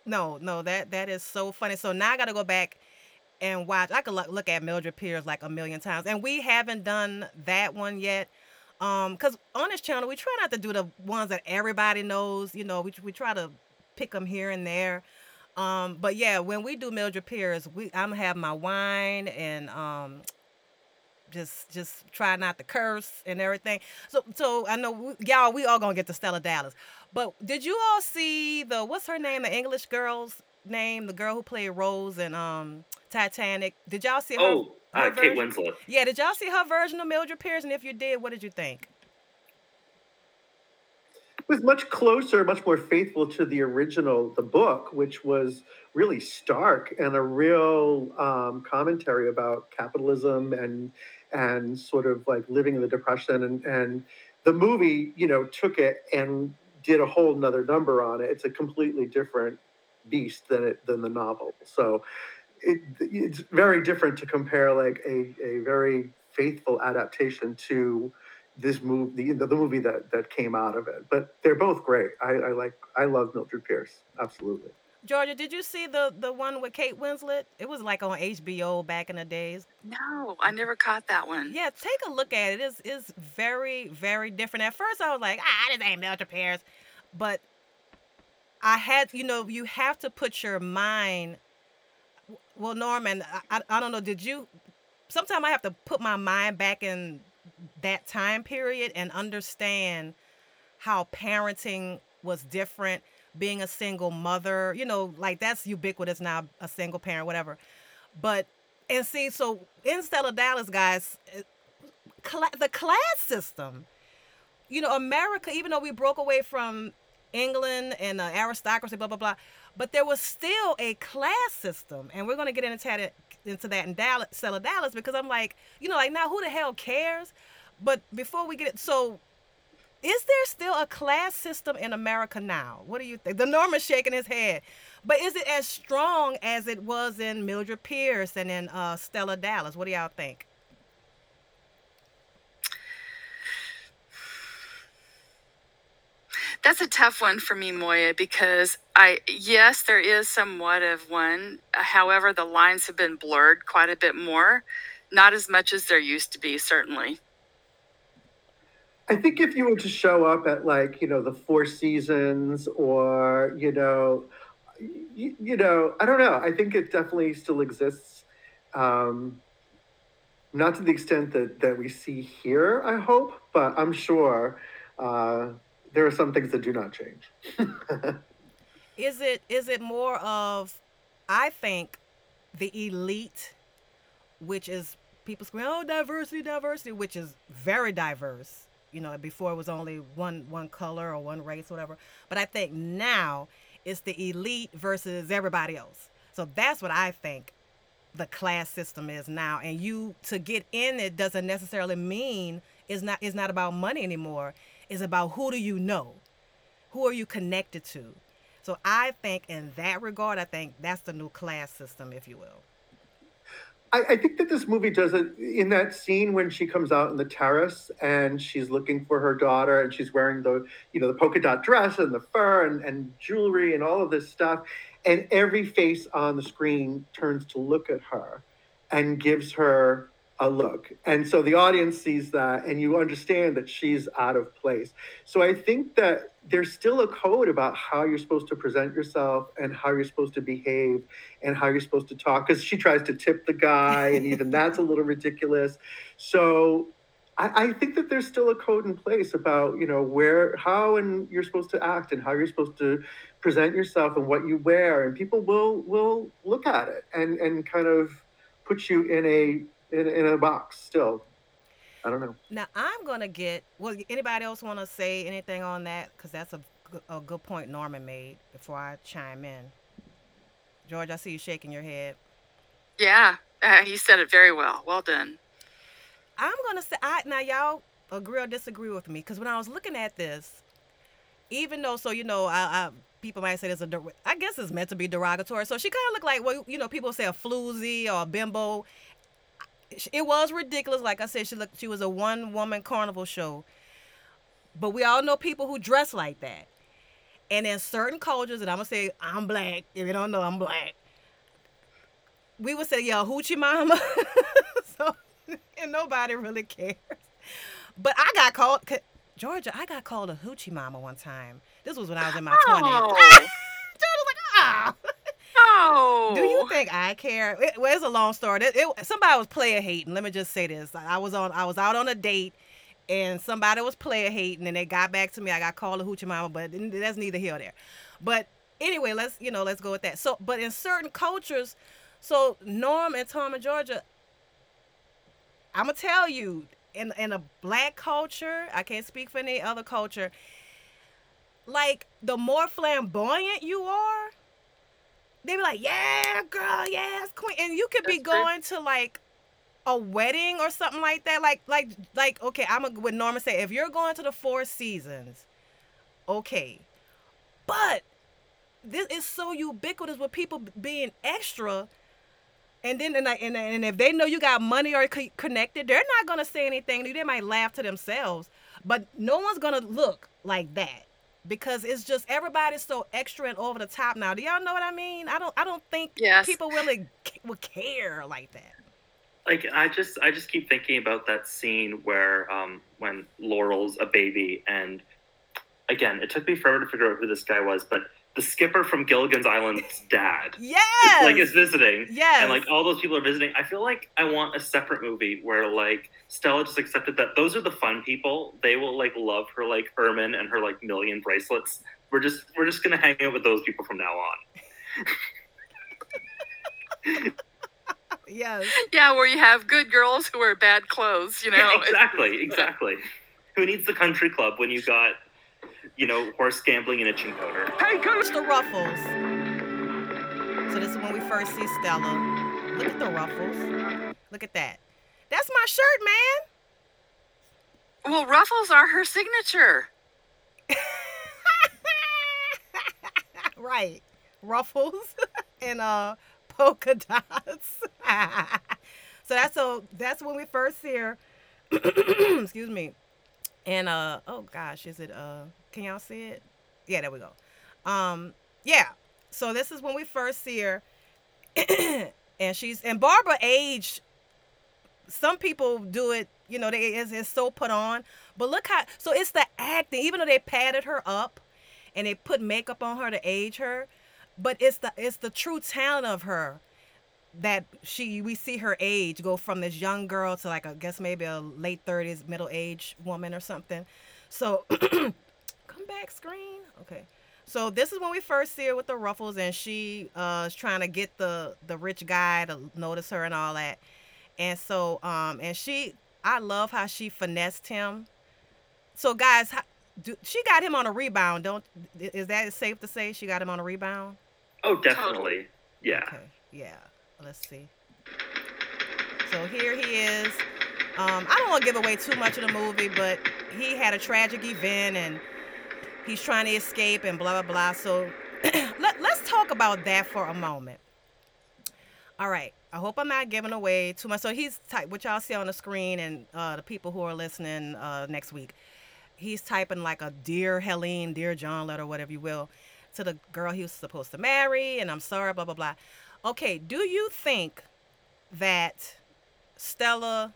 Speaker 1: No, no, that that is so funny. So now I got to go back and watch. I could look, look at Mildred Pierce like a million times, and we haven't done that one yet. Um, cause on this channel we try not to do the ones that everybody knows. You know, we we try to pick them here and there. Um, but yeah, when we do Mildred Pierce, we I'm have my wine and um, just just try not to curse and everything. So so I know we, y'all we all gonna get to Stella Dallas. But did you all see the what's her name? The English girl's name, the girl who played Rose in um Titanic. Did y'all see her?
Speaker 4: Oh, uh, Kate
Speaker 1: version?
Speaker 4: Winslet.
Speaker 1: Yeah, did y'all see her version of Mildred Pierce? And if you did, what did you think?
Speaker 3: It was much closer, much more faithful to the original, the book, which was really stark and a real um, commentary about capitalism and and sort of like living in the depression and and the movie, you know, took it and did a whole nother number on it. It's a completely different beast than it than the novel. So it, it's very different to compare like a, a very faithful adaptation to this movie, the, the movie that that came out of it. But they're both great. I, I like, I love Mildred Pierce. Absolutely.
Speaker 1: Georgia, did you see the the one with Kate Winslet? It was like on HBO back in the days.
Speaker 2: No, I never caught that one.
Speaker 1: Yeah, take a look at it. It's it's very very different. At first, I was like, ah, this ain't Mildred Pierce, but I had, you know, you have to put your mind. Well, Norman, I, I, don't know. Did you? Sometimes I have to put my mind back in that time period and understand how parenting was different being a single mother you know like that's ubiquitous now a single parent whatever but and see so in Stella Dallas guys the class system you know America even though we broke away from England and uh, aristocracy blah blah blah but there was still a class system and we're going to get into that into that in Dallas Stella Dallas because I'm like you know like now who the hell cares but before we get it so is there still a class system in America now? What do you think? The Norman's shaking his head. But is it as strong as it was in Mildred Pierce and in uh, Stella Dallas? What do y'all think?
Speaker 2: That's a tough one for me, Moya, because I yes, there is somewhat of one. However, the lines have been blurred quite a bit more, not as much as there used to be, certainly.
Speaker 3: I think if you were to show up at like you know the Four Seasons or you know, you, you know, I don't know. I think it definitely still exists. Um, not to the extent that that we see here, I hope, but I'm sure uh, there are some things that do not change. <laughs>
Speaker 1: is it is it more of, I think, the elite, which is people scream, oh diversity, diversity, which is very diverse you know before it was only one one color or one race or whatever. But i think now it's the elite versus everybody else. So that's what i think the class system is now. And you to get in it doesn't necessarily mean it's not it's not about money anymore it's about who do you know? Who are you connected to? So i think in that regard i think that's the new class system if you will.
Speaker 3: I, I think that this movie does it in that scene when she comes out in the terrace and she's looking for her daughter and she's wearing the you know the polka dot dress and the fur and, and jewelry and all of this stuff and every face on the screen turns to look at her and gives her a look. And so the audience sees that and you understand that she's out of place. So I think that there's still a code about how you're supposed to present yourself and how you're supposed to behave and how you're supposed to talk because she tries to tip the guy and even <laughs> that's a little ridiculous. So I, I, think that there's still a code in place about you know where how and you're supposed to act and how you're supposed to present yourself and what you wear and people will will look at it and and kind of put you in a in, in a box still. I don't know.
Speaker 1: Now I'm gonna get. Well, anybody else want to say anything on that? Because that's a, a good point Norman made before I chime in. George, I see you shaking your head.
Speaker 2: Yeah, uh, he said it very well. Well done.
Speaker 1: I'm gonna say I now y'all agree or disagree with me because when I was looking at this, even though so you know I, I people might say there's a I guess it's meant to be derogatory. So she kind of looked like well you know people say a floozy or a bimbo, it was ridiculous. Like I said, she looked she was a one woman carnival show. But we all know people who dress like that. And in certain cultures, and I'm gonna say I'm black. If you don't know, I'm black. We would say, "Yo, hoochie mama," <laughs> so and nobody really cares. But I got called Georgia. I got called a hoochie mama one time. This was when I was in my twenties. Oh. <laughs> Georgia's like, ah.
Speaker 2: Oh.
Speaker 1: Do you think I care? It, well, it's a long story. It, it, somebody was player hating. Let me just say this. I was on. I was out on a date, and somebody was player hating, and they got back to me. I got called a hoochie mama, but that's neither here or there. But anyway, let's you know, let's go with that. So, but in certain cultures, so Norm and Tom and Georgia, I'm gonna tell you, in in a black culture, I can't speak for any other culture. Like the more flamboyant you are, they be like, yeah, girl, yes, queen, and you could That's be going to like a wedding or something like that. Like, like, like, okay, I'm a, what Norma say. If you're going to the Four Seasons, okay, but this is so ubiquitous with people being extra. And then, and, and, and if they know you got money or connected, they're not gonna say anything. They might laugh to themselves, but no one's gonna look like that. Because it's just everybody's so extra and over the top now. Do y'all know what I mean? I don't I don't think
Speaker 2: Yes.
Speaker 1: people really c- would care like that.
Speaker 4: like I just I just keep thinking about that scene where um when Laurel's a baby and again it took me forever to figure out who this guy was, but the skipper from Gilligan's Island's dad
Speaker 1: Yes.
Speaker 4: like is visiting.
Speaker 1: yes.
Speaker 4: And like all those people are visiting. I feel like I want a separate movie where like Stella just accepted that those are the fun people. They will like love her like ermine and her like million bracelets. We're just we're just gonna hang out with those people from now on. <laughs>
Speaker 1: yes.
Speaker 2: Yeah, where you have good girls who wear bad clothes, you know.
Speaker 4: Yeah, exactly, exactly. Who needs the country club when you got, you know, horse gambling and a chincoder?
Speaker 1: It's the ruffles. So this is when we first see Stella. Look at the ruffles. Look at that. That's my shirt, man.
Speaker 2: Well, ruffles are her signature. <laughs>
Speaker 1: right. Ruffles <laughs> and uh polka dots. <laughs> so that's so that's when we first see her. <clears throat> Excuse me. And uh oh gosh, is it uh can y'all see it? Yeah, there we go. Um yeah. So this is when we first see her. <clears throat> and she's and Barbara aged some people do it, you know, they it's, it's so put on. But look how so it's the acting, even though they padded her up and they put makeup on her to age her, but it's the it's the true talent of her that she we see her age go from this young girl to like I guess maybe a late 30s middle age woman or something. So <clears throat> come back screen. Okay. So this is when we first see her with the ruffles and she uh is trying to get the the rich guy to notice her and all that. And so um and she I love how she finessed him. So guys, how, do, she got him on a rebound. Don't is that safe to say she got him on a rebound?
Speaker 4: Oh, definitely. Yeah.
Speaker 1: Okay. Yeah. Let's see. So here he is. Um, I don't want to give away too much of the movie, but he had a tragic event and he's trying to escape and blah blah blah. So <clears throat> let, let's talk about that for a moment. All right. I hope I'm not giving away too much. So he's type what y'all see on the screen and uh, the people who are listening uh, next week. He's typing like a dear Helene, dear John letter, whatever you will, to the girl he was supposed to marry, and I'm sorry, blah blah blah. Okay, do you think that Stella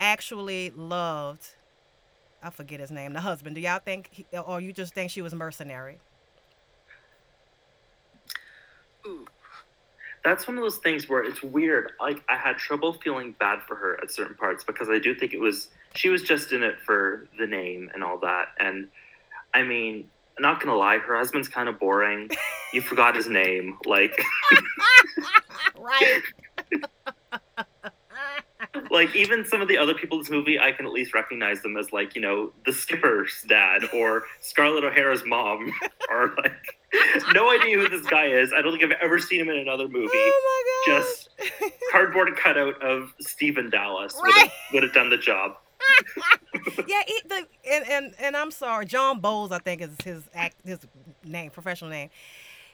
Speaker 1: actually loved? I forget his name, the husband. Do y'all think, he, or you just think she was mercenary?
Speaker 4: That's one of those things where it's weird. Like I had trouble feeling bad for her at certain parts because I do think it was she was just in it for the name and all that. And I mean, I'm not gonna lie, her husband's kind of boring. You <laughs> forgot his name. Like, <laughs>
Speaker 1: right. <laughs>
Speaker 4: like even some of the other people in this movie, I can at least recognize them as like, you know, the skipper's dad or Scarlett O'Hara's mom, or like, no idea who this guy is. I don't think I've ever seen him in another movie.
Speaker 1: Oh my god.
Speaker 4: Just cardboard cutout of Stephen Dallas would have
Speaker 1: Right.
Speaker 4: would have done the job. <laughs>
Speaker 1: yeah, he, the, and, and and I'm sorry, John Boles, I think is his act, his name, professional name.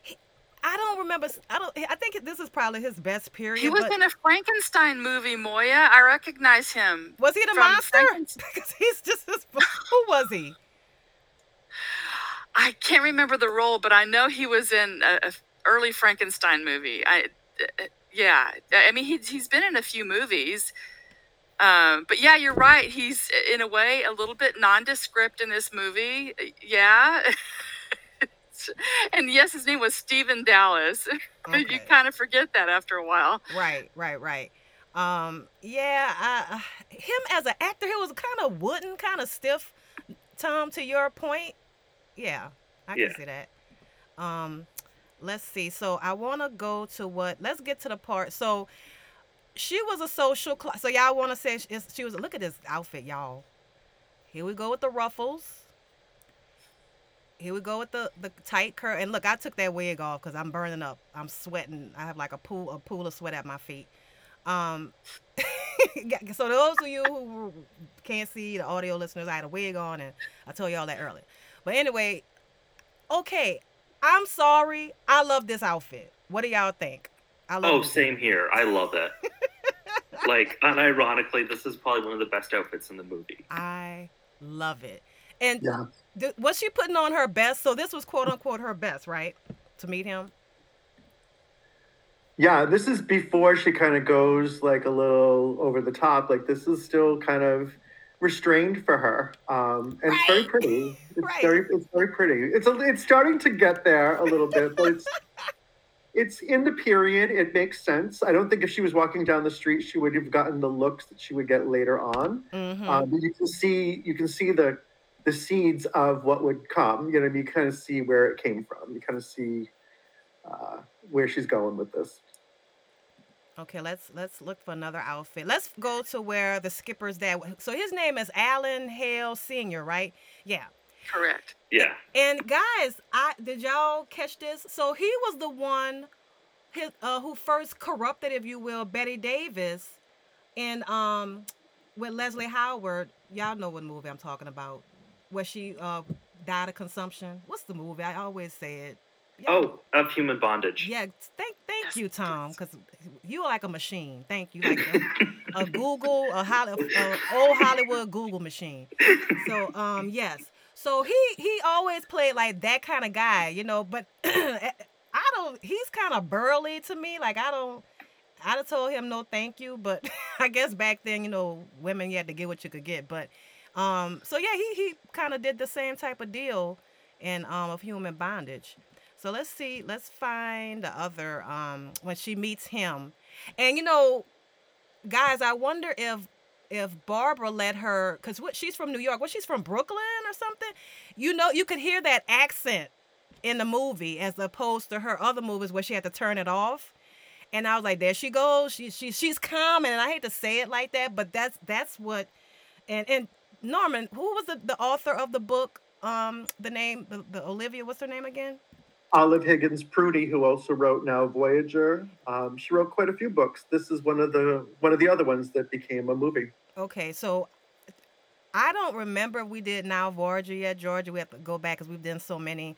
Speaker 1: He, I don't remember. I don't. I think this is probably his best period.
Speaker 2: He was in a Frankenstein movie, Moya. I recognize him.
Speaker 1: was he the monster? Because <laughs> he's just his, who was he?
Speaker 2: I can't remember the role, but I know he was in a, a early Frankenstein movie. I, uh, yeah, I mean he's he's been in a few movies. Um, but yeah, you're right. He's in a way a little bit nondescript in this movie. Yeah. <laughs> and yes, his name was Stephen Dallas. <laughs>
Speaker 1: Okay.
Speaker 2: you kind of forget that after a while.
Speaker 1: Right, right, right. Um, yeah, I, him as an actor, he was kind of wooden, kind of stiff. Tom, to your point, yeah, I can
Speaker 4: Yeah.
Speaker 1: see that. Um, let's see. So I want to go to what? Let's get to the part. So she was a social class. So y'all want to say she, was? Look at this outfit, y'all. Here we go with the ruffles. Here we go with the the tight curl. And look, I took that wig off because I'm burning up. I'm sweating. I have like a pool a pool of sweat at my feet. Um, <laughs> so those of you who can't see the audio listeners, I had a wig on, and I told y'all that earlier. But anyway, okay. I'm sorry. I love this outfit. What do y'all think? I love
Speaker 4: Oh,
Speaker 1: this.
Speaker 4: same here. I love it. <laughs> like, unironically, this is probably one of the best outfits in the movie.
Speaker 1: I love it. And
Speaker 3: Yeah.
Speaker 1: Th- was she putting on her best? So this was quote unquote her best, right? To meet him.
Speaker 3: Yeah, this is before she kind of goes like a little over the top. Like this is still kind of restrained for her, um, and it's very pretty. It's <laughs>
Speaker 1: Right.
Speaker 3: very, it's very pretty. It's a, it's starting to get there a little bit, but it's <laughs> it's in the period. It makes sense. I don't think if she was walking down the street, she would have gotten the looks that she would get later on.
Speaker 1: Mm-hmm.
Speaker 3: Um, you can see you can see the the seeds of what would come. You know, you kind of see where it came from. You kind of see uh, where she's going with this.
Speaker 1: Okay, let's let's look for another outfit. Let's go to where the skipper's dad. So his name is Alan Hale Senior, right? Yeah.
Speaker 2: Correct.
Speaker 4: Yeah.
Speaker 1: And guys, I did y'all catch this? So he was the one his, uh, who first corrupted, if you will, Bette Davis, and um, with Leslie Howard. Y'all know what movie I'm talking about, where she uh died of consumption. What's the movie? I always say it. Y'all-
Speaker 4: Oh, of human bondage.
Speaker 1: yeah. Thank thank you, Tom, because you are like a machine. Thank you, like a, a Google, a, Holly, a old Hollywood Google machine. So um yes. So he he always played like that kind of guy, you know, but <clears throat> I don't he's kind of burly to me. Like I don't I'd have told him no thank you, but <laughs> I guess back then, you know, women you had to get what you could get. But um so yeah, he he kind of did the same type of deal in um of human bondage. So let's see, let's find the other um when she meets him. And you know, guys, I wonder if if Barbara let her cuz what she's from New York, what she's from Brooklyn or something. You know, you could hear that accent in the movie as opposed to her other movies where she had to turn it off. And I was like, there she goes. She, she she's common, and I hate to say it like that, but that's that's what. And and Norman, who was the, the author of the book? Um, the name, the, the Olivia, what's her name again?
Speaker 3: Olive Higgins Prouty, who also wrote Now Voyager. Um, she wrote quite a few books. This is one of the one of the other ones that became a movie.
Speaker 1: Okay, so I don't remember if we did Now Voyager yet, Georgia. We have to go back because we've done so many.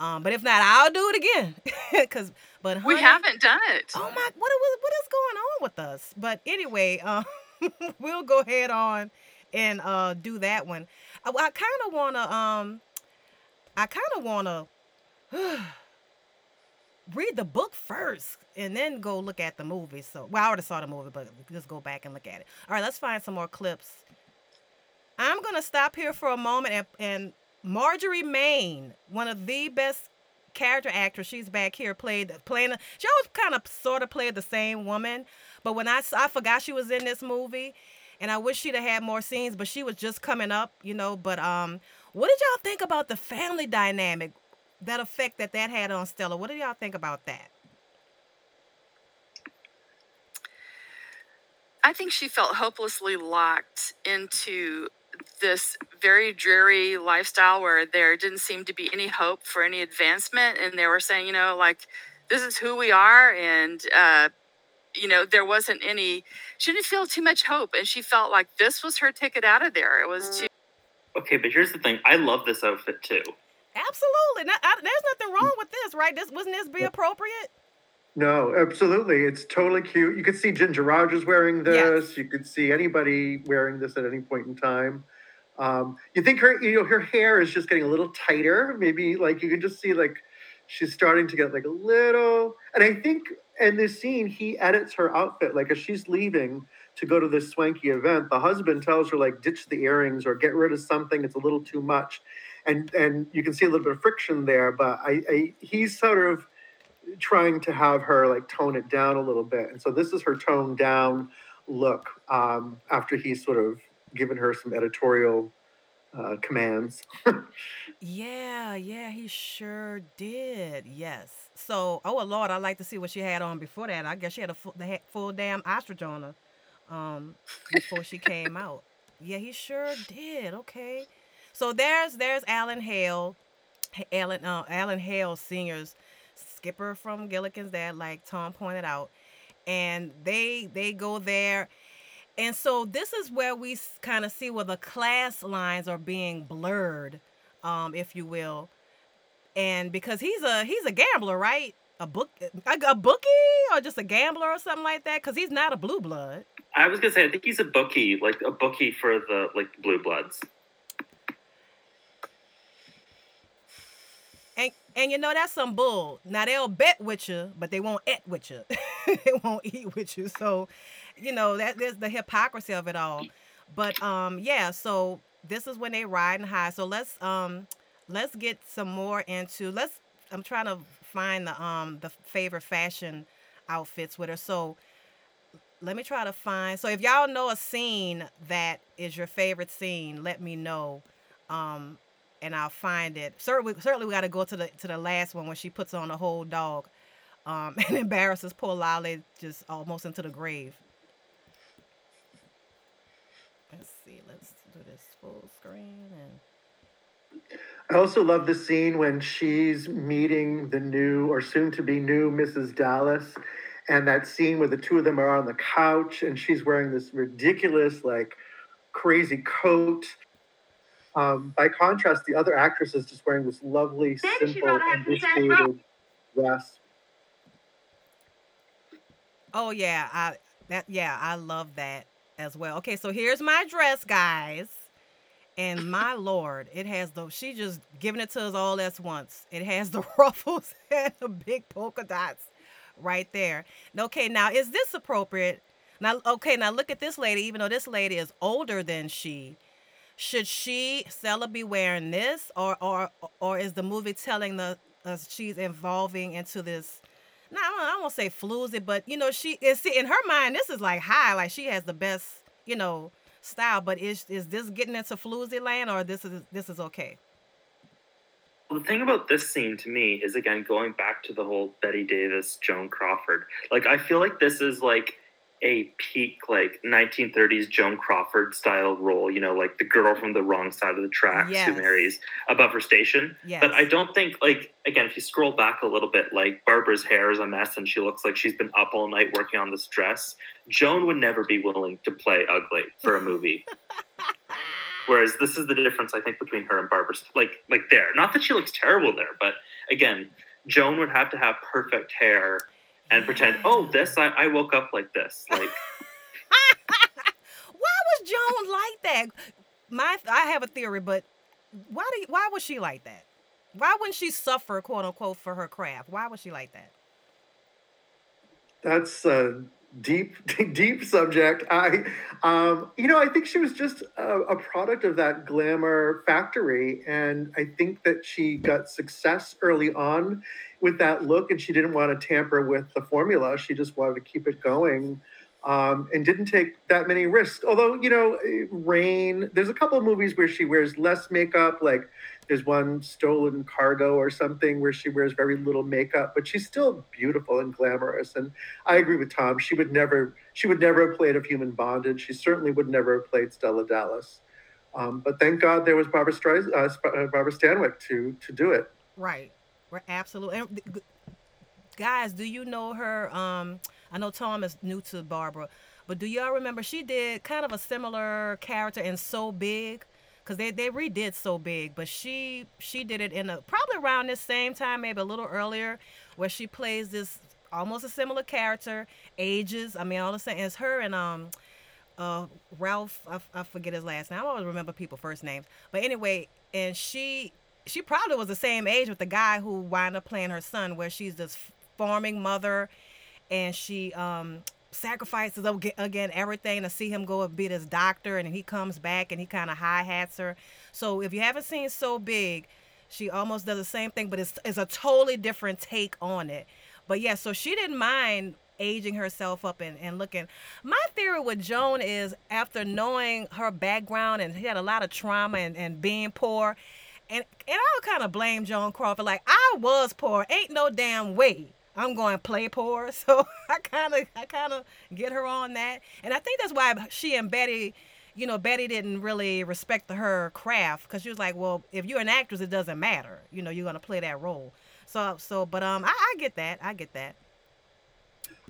Speaker 1: Um, but if not, I'll do it again. <laughs> Cause, but
Speaker 2: We haven't done it.
Speaker 1: Oh my, what what what is going on with us? But anyway, um, <laughs> we'll go ahead on and uh do that one. I, I kind of wanna um, I kind of wanna <sighs> read the book first and then go look at the movie. So, well, I already saw the movie, but just go back and look at it. All right, let's find some more clips. I'm gonna stop here for a moment and, and Marjorie Main, one of the best character actors, she's back here played playing. She always kind of sort of played the same woman, but when I I forgot she was in this movie, and I wish she'd have had more scenes, but she was just coming up, you know. But um, what did y'all think about the family dynamic, that effect that that had on Stella? What do y'all think about that?
Speaker 2: I think she felt hopelessly locked into this very dreary lifestyle where there didn't seem to be any hope for any advancement. And they were saying, you know, like, this is who we are. And, uh, you know, there wasn't any, she didn't feel too much hope. And she felt like this was her ticket out of there. It was too.
Speaker 4: Okay, but here's the thing. I love this outfit too.
Speaker 1: Absolutely, not, I, there's nothing wrong with this, right? This wasn't this be appropriate?
Speaker 3: No, absolutely. It's totally cute. You could see Ginger Rogers wearing this. You could see anybody wearing this at any point in time. Um, you think her, you know, her hair is just getting a little tighter. Maybe like you can just see like she's starting to get like a little. And I think in this scene, he edits her outfit. Like as she's leaving to go to this swanky event, the husband tells her like ditch the earrings or get rid of something. It's a little too much. And and you can see a little bit of friction there. But I, I he's sort of trying to have her like tone it down a little bit. And so this is her toned down look um, after he's sort of given her some editorial uh, commands.
Speaker 1: Yeah, yeah, he sure did. Yes. So, oh Lord, I'd like to see what she had on before that. I guess she had a full, the full damn ostrich on her um, before she came out. Yeah, he sure did. Okay. So there's there's Alan Hale, Alan uh, Alan Hale Senior's skipper from Gilligan's Dad, like Tom pointed out, and they they go there. And so this is where we kind of see where the class lines are being blurred um, if you will. And because he's a he's a gambler, right? A book a, a bookie or just a gambler or something like that. Because he's not a blue blood.
Speaker 4: I was gonna say I think he's a bookie, like a bookie for the like blue bloods.
Speaker 1: And you know that's some bull. Now they'll bet with you, but they won't eat with you. <laughs> they won't eat with you. So, you know that there's the hypocrisy of it all. But um, yeah. So this is when they riding high. So let's um, let's get some more into. Let's. I'm trying to find the um the favorite fashion outfits with her. So let me try to find. So if y'all know a scene that is your favorite scene, let me know. Um, and I'll find it. Certainly, certainly we got to go to the to the last one when she puts on a whole dog, um, <laughs> and embarrasses poor Lolly just almost into the grave. Let's see. Let's do this full screen and.
Speaker 3: I also love the scene when she's meeting the new or soon to be new Mrs. Dallas, and that scene where the two of them are on the couch and she's wearing this ridiculous, like, crazy coat. Um, by contrast, the other actress is just wearing this lovely, simple,
Speaker 6: rather have some
Speaker 3: undisputed dress.
Speaker 1: Oh yeah, I that yeah, I love that as well. Okay, so here's my dress, guys. And my <laughs> lord, it has the she just giving it to us all at once. It has the <laughs> ruffles and the big polka dots right there. Okay, now is this appropriate? Now okay, now look at this lady, even though this lady is older than she. Should she Stella be wearing this or or or is the movie telling the she's evolving into this no, I I won't say floozy, but you know, she is see in her mind. This is like high, like she has the best, you know, style. But is is this getting into floozy land, or this is this is okay?
Speaker 4: Well, the thing about this scene to me is again going back to the whole Bette Davis, Joan Crawford. Like I feel like this is like a peak like 1930s Joan Crawford style role. You know, like the girl from the wrong side of the tracks who marries above her station.
Speaker 1: Yes.
Speaker 4: But I don't think like again if you scroll back a little bit, like Barbara's hair is a mess and she looks like she's been up all night working on this dress. Joan would never be willing to play ugly for a movie. <laughs> Whereas this is the difference I think between her and Barbara's Like like there, not that she looks terrible there, but again, Joan would have to have perfect hair and pretend, oh, this I, I woke up like this. Like <laughs>
Speaker 1: Why was Joan like that? My I have a theory, but why do you, why was she like that? Why wouldn't she suffer, quote unquote, for her craft? Why was she like that?
Speaker 3: That's a deep, <laughs> deep subject. I, um, you know, I think she was just a, a product of that glamour factory, and I think that she got success early on with that look, and she didn't want to tamper with the formula. She just wanted to keep it going. Um, and didn't take that many risks. Although, you know, eh, Rain, there's a couple of movies where she wears less makeup, like there's one Stolen Cargo or something where she wears very little makeup, but she's still beautiful and glamorous. And I agree with Tom. She would never, she would never have played of human bondage. She certainly would never have played Stella Dallas. Um, but thank God there was Barbara, Streis- uh, uh, Barbara Stanwyck to to do it.
Speaker 1: Right. We're absolutely. Guys, do you know her? Um, I know Tom is new to Barbara, but do y'all remember she did kind of a similar character in So Big? Cause they, they redid So Big, but she she did it in a probably around this same time, maybe a little earlier, where she plays this almost a similar character, ages. I mean, all of a sudden it's her and um uh Ralph I, I forget his last name. I always remember people first names. But anyway, and she she probably was the same age with the guy who wound up playing her son where she's this farming mother and she um sacrifices again everything to see him go and be this doctor and he comes back and he kind of high hats her. So if you haven't seen So Big, she almost does the same thing, but it's, it's a totally different take on it. But yeah, so she didn't mind aging herself up and, and looking. My theory with Joan is after knowing her background and she had a lot of trauma and, and being poor, and and I'll kind of blame Joan Crawford. Like I was poor, ain't no damn way I'm going play poor. <laughs> So I kind of I kind of get her on that, and I think that's why she and Bette. You know, Bette didn't really respect her craft because she was like, "Well, if you're an actress, it doesn't matter. You know, you're gonna play that role." So, so, but um, I, I get that. I get that.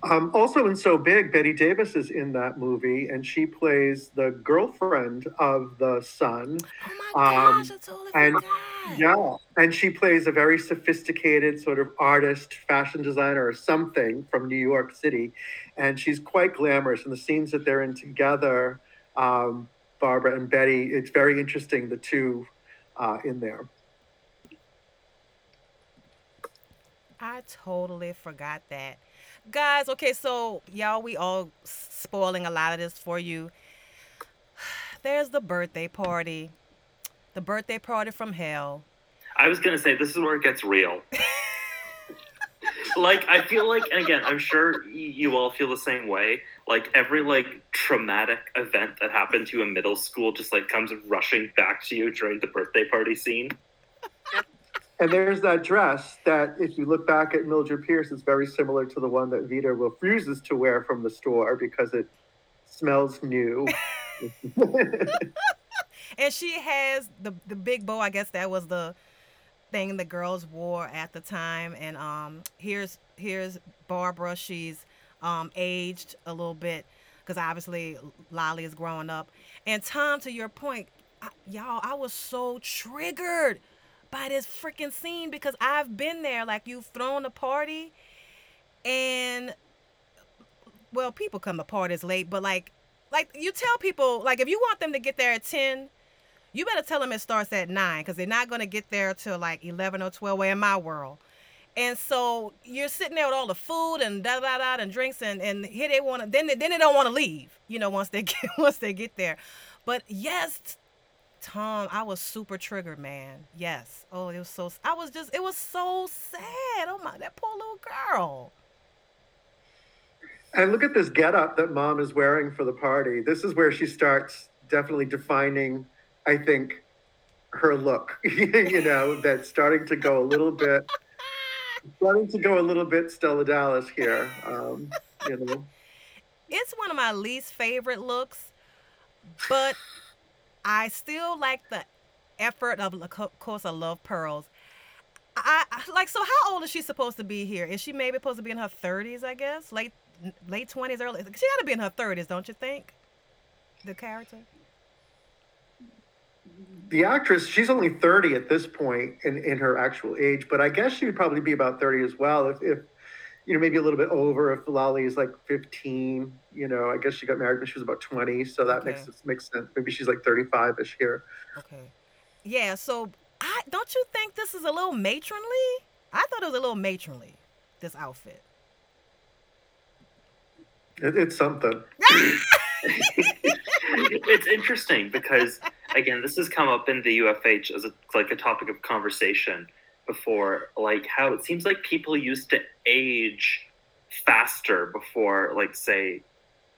Speaker 3: Um, also in So Big, Bette Davis is in that movie, and she plays the girlfriend of the son.
Speaker 1: Oh my
Speaker 3: Um,
Speaker 1: gosh, I totally
Speaker 3: and-. Yeah, and she plays a very sophisticated sort of artist, fashion designer, or something from New York City, and she's quite glamorous. And the scenes that they're in together, um, Barbara and Bette, it's very interesting. The two uh, in there.
Speaker 1: I totally forgot that. Guys, okay, so y'all, we all spoiling a lot of this for you. <sighs> There's the birthday party. The birthday party from hell.
Speaker 4: I was gonna say this is where it gets real. <laughs> like I feel like, and again, I'm sure you all feel the same way. Like every like traumatic event that happened to you in middle school just like comes rushing back to you during the birthday party scene. <laughs>
Speaker 3: And there's that dress that, if you look back at Mildred Pierce, is very similar to the one that Vita refuses to wear from the store because it smells new. <laughs> <laughs>
Speaker 1: And she has the the big bow. I guess that was the thing the girls wore at the time. And um, here's here's Barbara. She's um aged a little bit because obviously Lolly is growing up. And Tom, to your point, I, y'all, I was so triggered by this freaking scene because I've been there. Like you've thrown a party, and well, people come to parties late, but like like you tell people like if you want them to get there at 10 you better tell them it starts at 9 because they're not going to get there till like 11 or 12 way in my world and so you're sitting there with all the food and da da da and drinks and and here they want to then they, then they don't want to leave you know once they <laughs> get once they get there but yes tom i was super triggered man yes oh it was so i was just it was so sad oh my that poor little girl
Speaker 3: And look at this getup that mom is wearing for the party. This is where she starts definitely defining, I think, her look. <laughs> you know, that's starting to go a little bit, starting to go a little bit Stella Dallas here. Um, you know,
Speaker 1: it's one of my least favorite looks, but I still like the effort of, of course, I love pearls. I, like. So, how old is she supposed to be here? Is she maybe supposed to be in her thirties? I guess late late twenties, early. She got to be in her thirties, don't you think? The character.
Speaker 3: the actress, she's only 30 at this point in, in her actual age, but I guess she would probably be about 30 as well if, if you know, maybe a little bit over if Lolly is like 15, you know, I guess she got married when she was about 20. So that makes makes sense. Maybe she's like 35 ish here.
Speaker 1: Okay. Yeah. So, I don't you think this is a little matronly? I thought it was a little matronly. This outfit.
Speaker 3: It, it's something. <laughs>
Speaker 4: it's interesting because again, this has come up in the UFH as a, like a topic of conversation before, like how it seems like people used to age faster before, like say,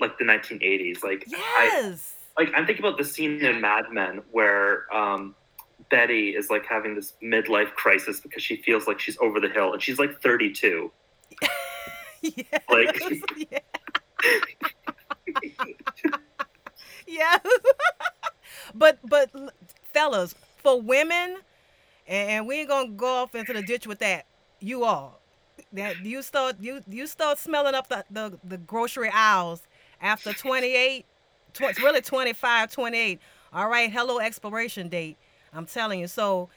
Speaker 4: like the 1980s. Like I, like I'm thinking about the scene in Mad Men where um, Betty is like having this midlife crisis because she feels like she's over the hill and she's like 32. <laughs>
Speaker 1: yes.
Speaker 4: Like-
Speaker 1: yeah. <laughs> <laughs> yes. but but fellas, for women, and, and we ain't gonna go off into the ditch with that. You all, that you start you you start smelling up the the, the grocery aisles after <laughs> 28, tw- it's really 25, 28. All right, hello expiration date. I'm telling you. So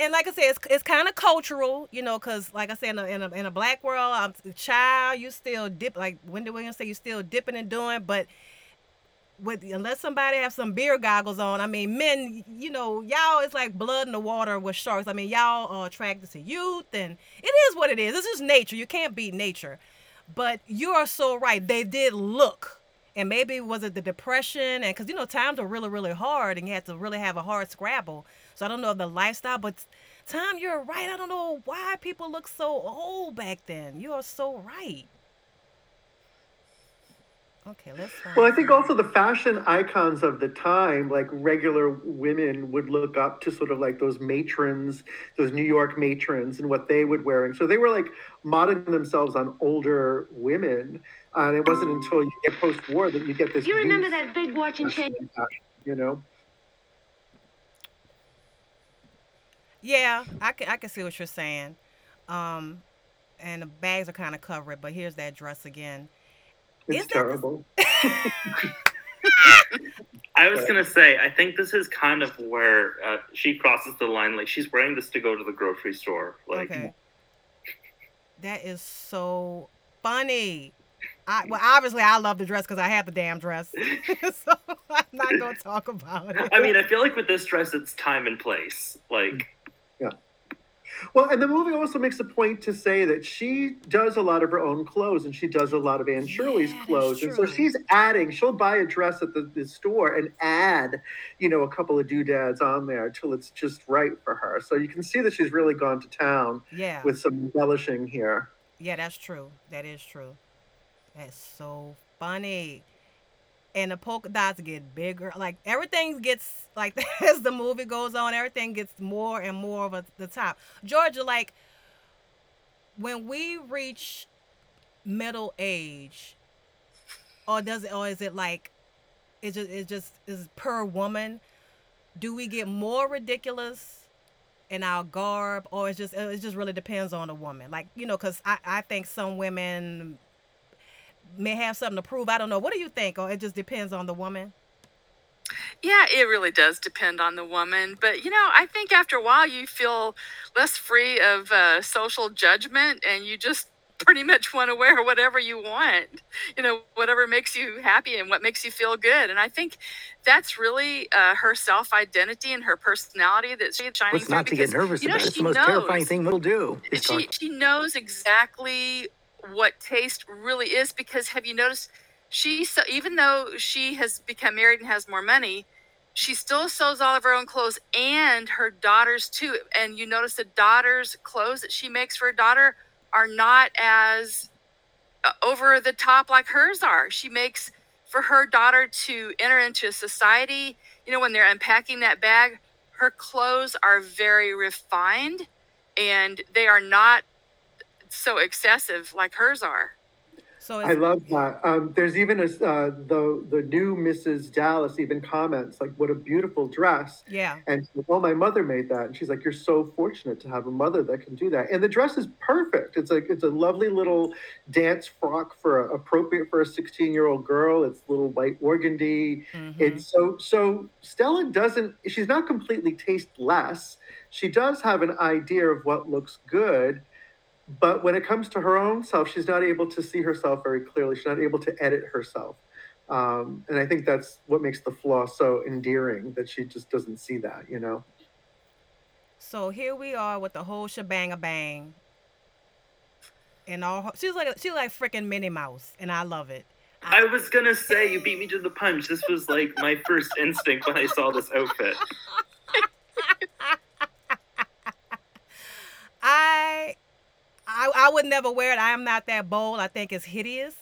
Speaker 1: and like I said, it's, it's kind of cultural, you know, because like I said, in a, in a, in a black world, I'm child, you still dip, like Wendy Williams say, you still dipping and doing, but with unless somebody have some beer goggles on, I mean, men, you know, y'all, it's like blood in the water with sharks. I mean, y'all are attracted to youth, and it is what it is. It's just nature. You can't beat nature. But you are so right. They did look. And maybe was it the depression? And because, you know, times were really, really hard and you had to really have a hard scrabble. So I don't know the lifestyle, but Tom, you're right. I don't know why people look so old back then. You are so right. Okay, let's.
Speaker 3: Well, I think also the fashion icons of the time, like regular women would look up to sort of like those matrons, those New York matrons, and what they would wear. And so they were like modeling themselves on older women. Uh, and it wasn't until you get post war that you get this.
Speaker 5: You remember that big watch and chain?
Speaker 3: fashion, You know?
Speaker 1: Yeah, I can I can see what you're saying. Um, and the bags are kind of covered, but here's that dress again.
Speaker 3: It's
Speaker 1: Is that
Speaker 3: terrible. <laughs>
Speaker 4: I was gonna say, I think this is kind of where uh, she crosses the line. Like she's wearing this to go to the grocery store. Like,
Speaker 1: okay. <laughs> That is so funny. I, well, obviously, I love the dress because I have the damn dress, <laughs> so I'm not gonna talk about it.
Speaker 4: I mean, I feel like with this dress, it's time and place. Like,
Speaker 3: Well, and the movie also makes a point to say that she does a lot of her own clothes and she does a lot of Anne Shirley's
Speaker 1: Yeah,
Speaker 3: clothes. And so she's adding, she'll buy a dress at the, the store and add, you know, a couple of doodads on there till it's just right for her. So you can see that she's really gone to town
Speaker 1: Yeah.
Speaker 3: with some embellishing here.
Speaker 1: Yeah, that's true. That is true. That's so funny. And the polka dots get bigger. Like everything gets like <laughs> as the movie goes on, everything gets more and more of a, the top. Georgia, like when we reach middle age, or does it, or is it like, it just, it just is per woman? Do we get more ridiculous? in our garb or it's just it just really depends on the woman like you know because I, I think some women may have something to prove i don't know what do you think or it just depends on the woman
Speaker 2: Yeah, it really does depend on the woman. But, you know, I think after a while you feel less free of uh, social judgment and you just <laughs> pretty much want to wear whatever you want, you know, whatever makes you happy and what makes you feel good. And I think that's really uh, her self identity and her personality that she's shining
Speaker 6: What's
Speaker 2: through
Speaker 6: not to get
Speaker 2: because,
Speaker 6: nervous
Speaker 2: you know,
Speaker 6: about? It's the most terrifying thing we'll do.
Speaker 2: she
Speaker 6: talk-
Speaker 2: she knows exactly what taste really is because have you noticed she so even though she has become married and has more money she still sews all of her own clothes and her daughters too. And you notice the daughter's clothes that she makes for her daughter are not as uh, over the top like hers are. She makes for her daughter to enter into a society. You know when they're unpacking that bag her clothes are very refined and they are not so excessive like hers are.
Speaker 1: so
Speaker 3: I love that. Um, there's even a, uh, the, the new Mrs. Dallas even comments, like, what a beautiful dress.
Speaker 1: yeah
Speaker 3: And she's like, well, my mother made that. And she's like, you're so fortunate to have a mother that can do that. And the dress is perfect. It's like, it's a lovely little dance frock for a, appropriate for a 16 year old girl. It's little white organdy.
Speaker 1: mhm.
Speaker 3: It's so, so Stella doesn't, she's not completely tasteless. She does have an idea of what looks good. But when it comes to her own self, she's not able to see herself very clearly. She's not able to edit herself. Um, and I think that's what makes the flaw so endearing that she just doesn't see that, you know?
Speaker 1: so here we are with the whole shebang a bang and all her- she's like she's like freaking minnie mouse and i love it
Speaker 4: I was gonna say you beat me to the punch. This was like my first instinct when I saw this outfit. <laughs>
Speaker 1: I, I I would never wear it. I am not that bold. I think it's hideous,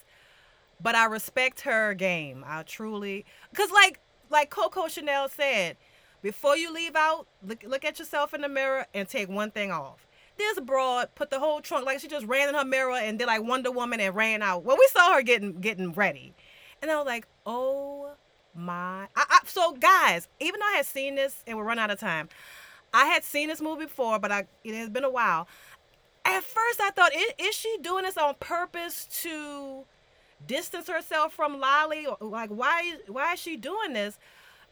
Speaker 1: but I respect her game. I truly, cause like like Coco Chanel said, before you leave out, look look at yourself in the mirror and take one thing off. This broad put the whole trunk like she just ran in her mirror and did like Wonder Woman and ran out. Well, we saw her getting getting ready, and I was like, oh my. I, I, so guys, even though I had seen this and we're running out of time, I had seen this movie before, but I it has been a while. At first, I thought, is, is she doing this on purpose to distance herself from Lolly? Like, why why is she doing this?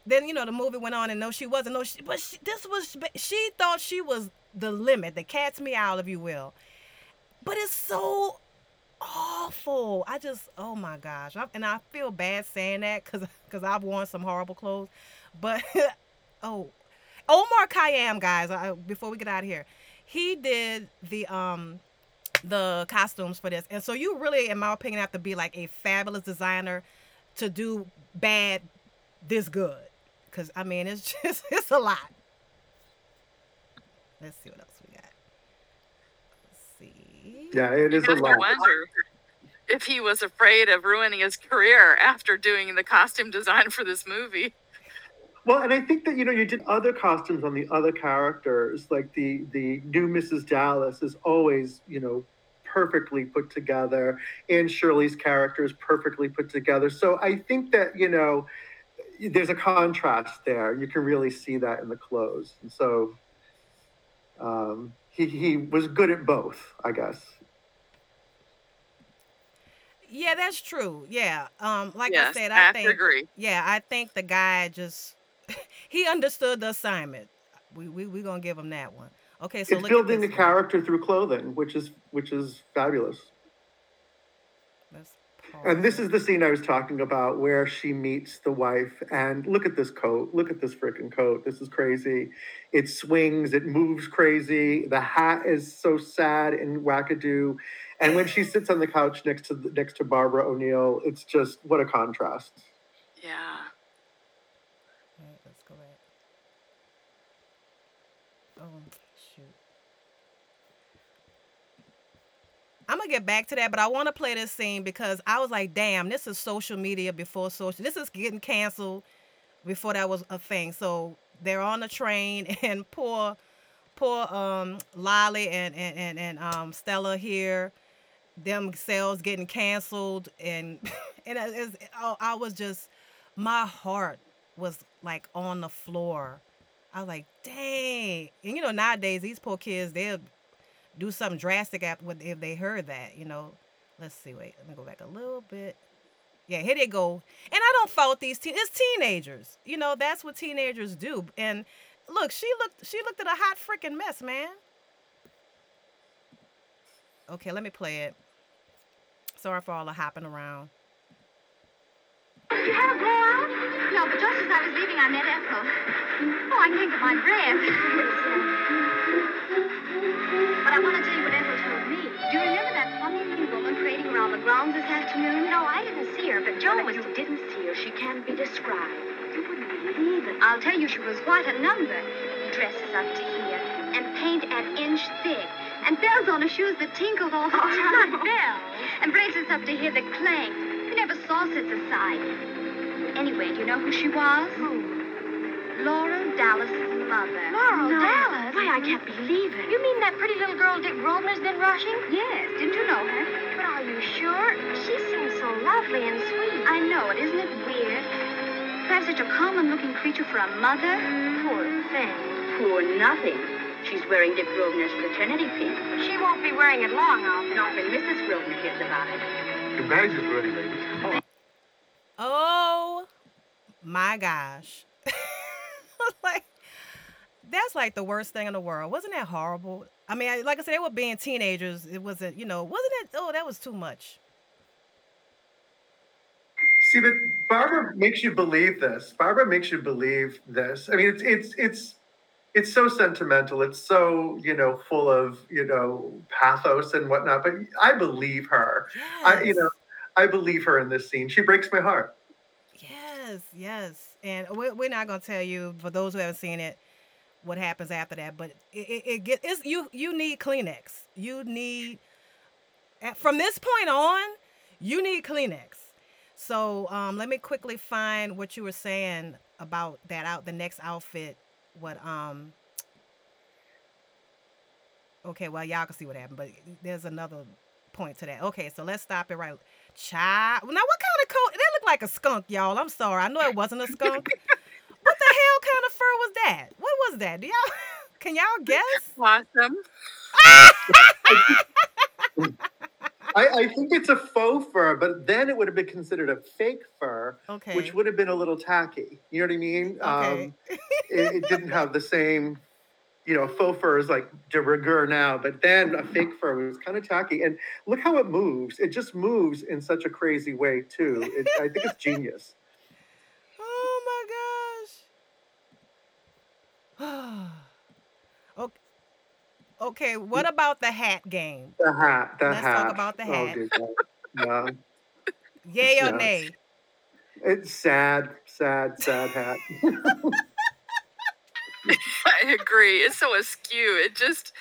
Speaker 1: Then you know the movie went on, and no, she wasn't. No, she, but she, this was she thought she was the limit, the cat's meow, if you will. But it's so awful. I just, oh my gosh, I, and I feel bad saying that because because I've worn some horrible clothes. But <laughs> oh, Omar Kiam, guys. I, before we get out of here, he did the um the costumes for this, and so you really, in my opinion, have to be like a fabulous designer to do bad this good. Cause I mean, it's <laughs> just it's a lot. Let's see what else we got. Let's see.
Speaker 3: Yeah, it is a
Speaker 2: have to
Speaker 3: lot.
Speaker 2: wonder if he was afraid of ruining his career after doing the costume design for this movie.
Speaker 3: Well, and I think that you know you did other costumes on the other characters, like the the new Mrs. Dallas is always you know perfectly put together, and Shirley's character is perfectly put together. So I think that you know there's a contrast there. You can really see that in the clothes, and so um, he he was good at both, I guess.
Speaker 1: Yeah, that's true. Yeah. Um, like
Speaker 2: yes,
Speaker 1: I said,
Speaker 2: I
Speaker 1: I think
Speaker 2: agree.
Speaker 1: yeah, I think the guy just <laughs> he understood the assignment. We we we gonna give him that one. Okay, so
Speaker 3: it's
Speaker 1: look
Speaker 3: building
Speaker 1: at
Speaker 3: the
Speaker 1: this one.
Speaker 3: character through clothing, which is which is fabulous. And this is the scene I was talking about where she meets the wife. And look at this coat. Look at this freaking coat. This is crazy. It swings, it moves crazy. The hat is so sad and wackadoo. And when she sits on the couch next to next to Barbara O'Neill, it's just what a contrast.
Speaker 2: Yeah.
Speaker 1: Alright, let's go back. Oh shoot. I'm gonna get back to that, but I want to play this scene because I was like, "Damn, this is social media before social. This is getting canceled before that was a thing." So they're on the train, <laughs> and poor, poor um Lolly and and and, and um Stella here, them sales getting canceled, and <laughs> and it, it's, oh, I was just, my heart was like on the floor. I was like, "Dang!" And you know, nowadays these poor kids, they'll do something drastic after if they heard that, you know. Let's see, wait, let me go back a little bit. Yeah, here they go. And I don't fault these teen it's teenagers. You know, that's what teenagers do. And look, she looked she looked at a hot freaking mess, man. Okay, let me play it. Sorry for all the hopping around.
Speaker 6: Did you have? No, but just as I was leaving, I met Ethel. Oh, I can't get my breath. but I want to tell you what Ethel told me. Do you remember that funny looking woman parading around the grounds this afternoon? No, I didn't see her, but Joe was...
Speaker 5: You didn't see her. She can't be described.
Speaker 6: You wouldn't believe it. I'll tell you, she was quite a number. Dresses up to here, and paint an inch thick, and bells on her shoes that tinkled all the oh, time. bells. And bracelets up to here that clanged. You never saw such a sight. Anyway, do you know who she was? Who? Laurel Dallas's mother.
Speaker 5: Laurel
Speaker 6: No.
Speaker 5: Dallas?
Speaker 6: Why, I can't believe it. You mean that pretty little girl Dick Grosvenor's been rushing? Yes. Didn't you know her? But are you sure? She seems so lovely and sweet. I know it. Isn't it weird? To have such a common-looking creature for a mother? Poor thing.
Speaker 5: Poor nothing. She's wearing Dick Grosvenor's fraternity pin.
Speaker 6: She won't be wearing it long, I'll bet.
Speaker 5: Not when Mrs. Grosvenor hears about it.
Speaker 3: The bags is ready, ladies.
Speaker 1: Oh my gosh. <laughs> like that's like the worst thing in the world. Wasn't that horrible? I mean, I- like I said, they were being teenagers. It wasn't, you know, wasn't it? Oh, that was too much.
Speaker 3: See, but Barbara makes you believe this. Barbara makes you believe this. I mean, it's it's it's it's so sentimental. It's so you know full of you know pathos and whatnot. But I believe her. I you know I believe her in this scene. She breaks my heart.
Speaker 1: Yes, yes. And we're, not gonna tell you for those who haven't seen it what happens after that, but it, it, it get it's you you need Kleenex. You need from this point on, you need Kleenex. So um, let me quickly find what you were saying about that out the next outfit. What um. Okay, well y'all can see what happened, but there's another point to that. Okay, so let's stop it right. Child, now what kind of coat? That looked like a skunk, y'all. I'm sorry. I know it wasn't a skunk. what the hell kind of fur was that? What was that? Do y'all <laughs> can y'all guess?
Speaker 2: Awesome.
Speaker 3: I, I think it's a faux fur, but then it would have been considered a fake fur,
Speaker 1: Okay.
Speaker 3: which would have been a little tacky. You know what I mean?
Speaker 1: Okay.
Speaker 3: Um, it, it didn't have the same, you know, faux fur is like de rigueur now, but then a fake fur was kind of tacky. And look how it moves. It just moves in such a crazy way, too. It, I think it's genius. <laughs>
Speaker 1: Oh my gosh. <sighs> okay. Okay, what about the hat game?
Speaker 3: The hat, the
Speaker 1: Let's
Speaker 3: hat.
Speaker 1: talk about the
Speaker 3: Oh,
Speaker 1: hat.
Speaker 3: dear God. Yeah. <laughs>
Speaker 1: Yay or
Speaker 3: Yeah.
Speaker 1: nay?
Speaker 3: It's sad, sad, sad hat. <laughs> <laughs>
Speaker 2: I agree. It's so askew. It just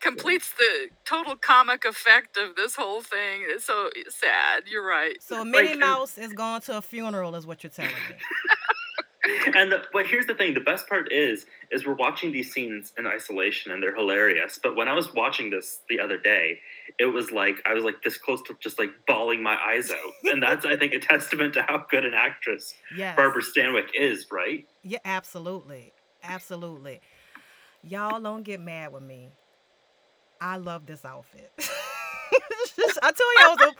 Speaker 2: completes the total comic effect of this whole thing. It's so sad. You're right.
Speaker 1: So Minnie
Speaker 4: Like,
Speaker 1: Mouse is going to a funeral, is what you're telling me. <laughs>
Speaker 4: and the, but here's the thing the best part is is we're watching these scenes in isolation and they're hilarious but when i was watching this the other day it was like i was like this close to just like bawling my eyes out and that's i think a <laughs> testament to how good an actress
Speaker 1: Yes.
Speaker 4: barbara stanwyck is right
Speaker 1: Yeah, absolutely. Absolutely. Y'all don't get mad with me. I love this outfit. <laughs> I told you I was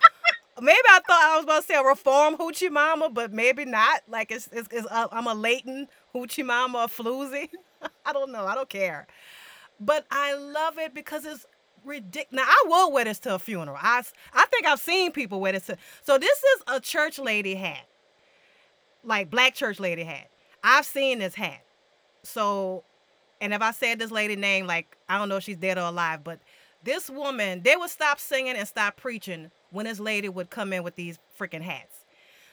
Speaker 1: a, maybe I thought I was going to say a reform hoochie mama, but maybe not. Like it's, it's, it's uh, I'm a latent hoochie mama or floozy. <laughs> I don't know. I don't care. But I love it because it's ridiculous. Now I will wear this to a funeral. I I think I've seen people wear this. To, so this is a church lady hat, like black church lady hat. I've seen this hat. So, and if I said this lady name, like I don't know if she's dead or alive, but this woman, they would stop singing and stop preaching when this lady would come in with these freaking hats.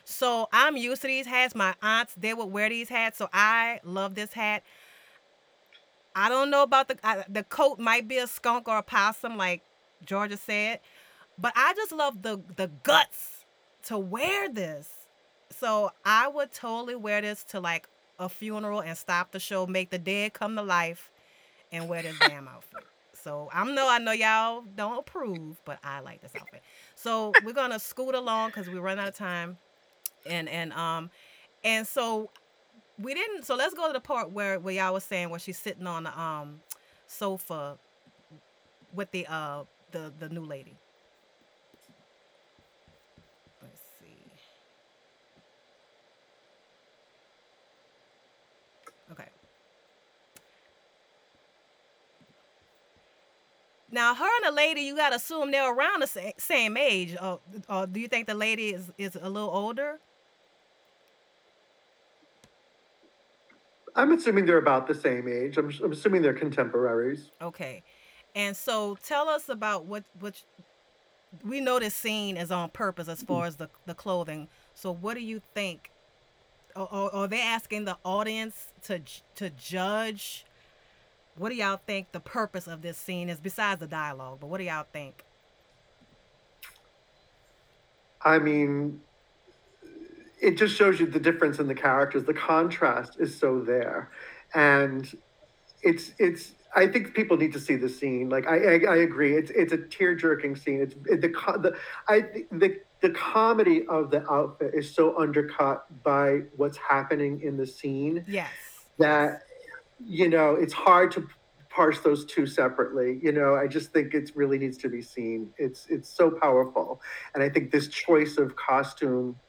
Speaker 1: So I'm used to these hats. My aunts, they would wear these hats. So I love this hat. I don't know about the I, the coat might be a skunk or a possum, like Georgia said, but I just love the the guts to wear this. So I would totally wear this to like a funeral and stop the show, make the dead come to life, and wear this damn outfit. So I'm no, I know y'all don't approve, but I like this outfit. So we're gonna scoot along because we run out of time, and and um, and so we didn't. So let's go to the part where where y'all was saying where she's sitting on the um sofa with the uh the the new lady. Let's see. Okay. Now, her and the lady, you gotta assume they're around the sa- same age. Or, or do you think the lady is, is a little older?
Speaker 3: I'm assuming they're about the same age. I'm, I'm assuming they're contemporaries.
Speaker 1: Okay. And so tell us about what what we know this scene is on purpose as far as the the clothing. So what do you think? Or, are they asking the audience to to judge? What do y'all think the purpose of this scene is besides the dialogue? But what do y'all think?
Speaker 3: I mean, it just shows you the difference in the characters. The contrast is so there, and it's it's. I think people need to see the scene. Like I, I, I agree. It's it's a tear jerking scene. It's it, the the I the the comedy of the outfit is so undercut by what's happening in the scene
Speaker 1: Yes.
Speaker 3: that you know it's hard to parse those two separately. You know i just think it really needs to be seen. It's it's so powerful. And i think this choice of costume